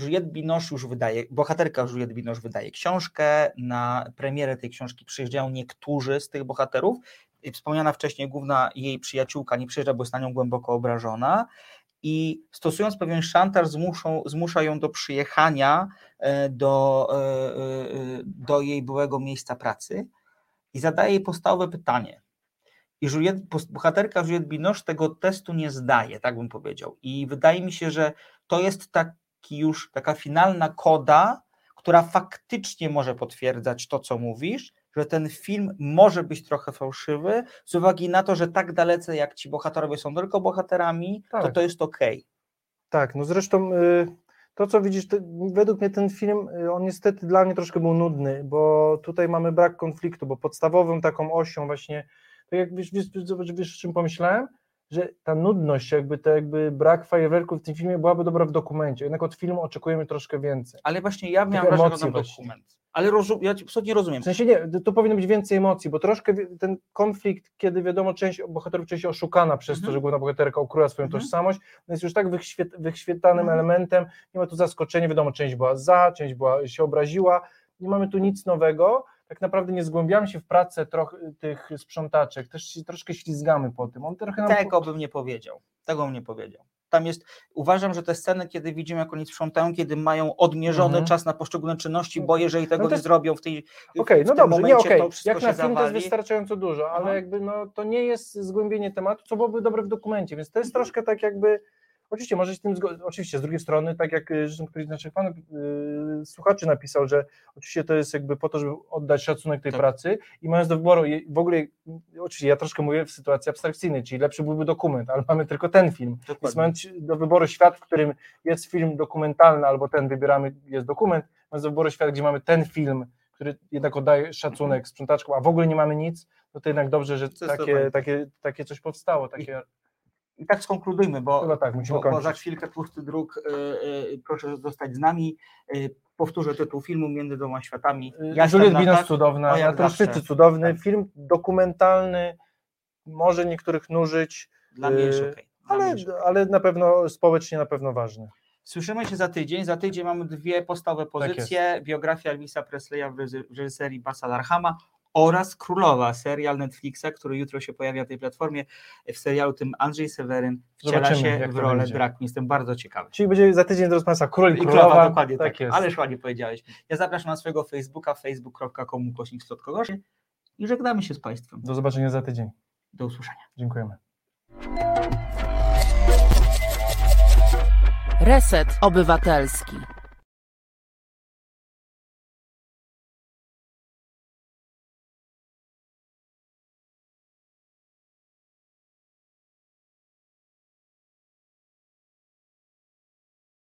Juliette Binoche już wydaje, bohaterka Juliette Binoche wydaje książkę, na premierę tej książki przyjeżdżają niektórzy z tych bohaterów. Wspomniana wcześniej główna jej przyjaciółka nie przyjeżdża, bo jest na nią głęboko obrażona. i stosując pewien szantaż zmuszą, zmusza ją do przyjechania e, do, e, e, do jej byłego miejsca pracy i zadaje jej podstawowe pytanie. I Juliette, bohaterka Juliette Binoche tego testu nie zdaje, tak bym powiedział. I wydaje mi się, że to jest taki już taka finalna koda, która faktycznie może potwierdzać to, co mówisz, że ten film może być trochę fałszywy, z uwagi na to, że tak dalece jak ci bohaterowie są tylko bohaterami, to Tak. to jest okej. Tak, no zresztą y, to, co widzisz, to, według mnie ten film, y, on niestety dla mnie troszkę był nudny, bo tutaj mamy brak konfliktu, bo podstawową taką osią właśnie, to jak wiesz, wiesz, wiesz, wiesz o czym pomyślałem? Że ta nudność, jakby, to jakby brak fajerwerków w tym filmie byłaby dobra w dokumencie, jednak od filmu oczekujemy troszkę więcej. Ale właśnie ja miałem wrażenie, że dokument. Ale rozum, ja absolutnie rozumiem. W sensie nie, to powinno być więcej emocji, bo troszkę ten konflikt, kiedy wiadomo, część bohaterów się oszukana przez to, Mhm. że główna bohaterka ukryła swoją Mhm. tożsamość, no jest już tak wychwiet, wychwietanym Mhm. elementem, nie ma tu zaskoczenia, wiadomo, część była za, część była, się obraziła, nie mamy tu nic nowego, tak naprawdę nie zgłębiamy się w pracę troch, tych sprzątaczek, też się troszkę ślizgamy po tym, on trochę nam... Tego bym nie powiedział. Tego bym nie powiedział. Tam jest, uważam, że te sceny, kiedy widzimy, jak oni sprzątają, kiedy mają odmierzony Mhm. czas na poszczególne czynności, bo jeżeli tego No to nie jest- zrobią w tej Okej, no dobrze, nie momencie, okej, to wszystko jak na film to jest zawali. wystarczająco dużo, ale Aha. jakby no, to nie jest zgłębienie tematu, co byłoby dobre w dokumencie, więc to jest troszkę tak jakby, oczywiście może się z tym zgodzić, oczywiście z drugiej strony, tak jak zresztą któryś z naszych panów, yy, słuchaczy napisał, że oczywiście to jest jakby po to, żeby oddać szacunek tej Tak. pracy i mając do wyboru, w ogóle, oczywiście ja troszkę mówię w sytuacji abstrakcyjnej, czyli lepszy byłby dokument, ale mamy tylko ten film, więc Dokładnie. mając do wyboru świat, w którym jest film dokumentalny albo ten wybieramy, jest dokument, mając do wyboru świat, gdzie mamy ten film, który jednak oddaje szacunek sprzątaczkom, a w ogóle nie mamy nic, no to jednak dobrze, że takie, takie, takie coś powstało. Takie, I tak skonkludujmy, bo, tak, bo, bo za chwilkę tłusty dróg, y, y, proszę zostać z nami. Y, powtórzę tytuł filmu Między dwoma światami. Juliette jestem na Binoche tak, cudowna, o, jak na tym zawsze. szczycie cudowny, Tak. film dokumentalny, może niektórych nużyć, Dla mnie jest y. Dla mnie ale, ale na pewno społecznie na pewno ważny. Słyszymy się za tydzień. Za tydzień mamy dwie podstawowe pozycje. Biografia Elvisa Presleya w reżyserii Basa Larhama oraz Królowa, serial Netflixa, który jutro się pojawia na tej platformie. W serialu tym Andrzej Seweryn wciela Zobaczymy, się w rolę. Draku. Jestem bardzo ciekawy. Czyli będzie za tydzień, drodzy Państwa, Król i I Królowa. królowa, dokładnie tak. jest. Ależ ładnie powiedziałeś. Ja zapraszam na swojego Facebooka, facebook.com kośnik i żegnamy się z Państwem. Do zobaczenia za tydzień. Do usłyszenia. Dziękujemy. Reset Obywatelski.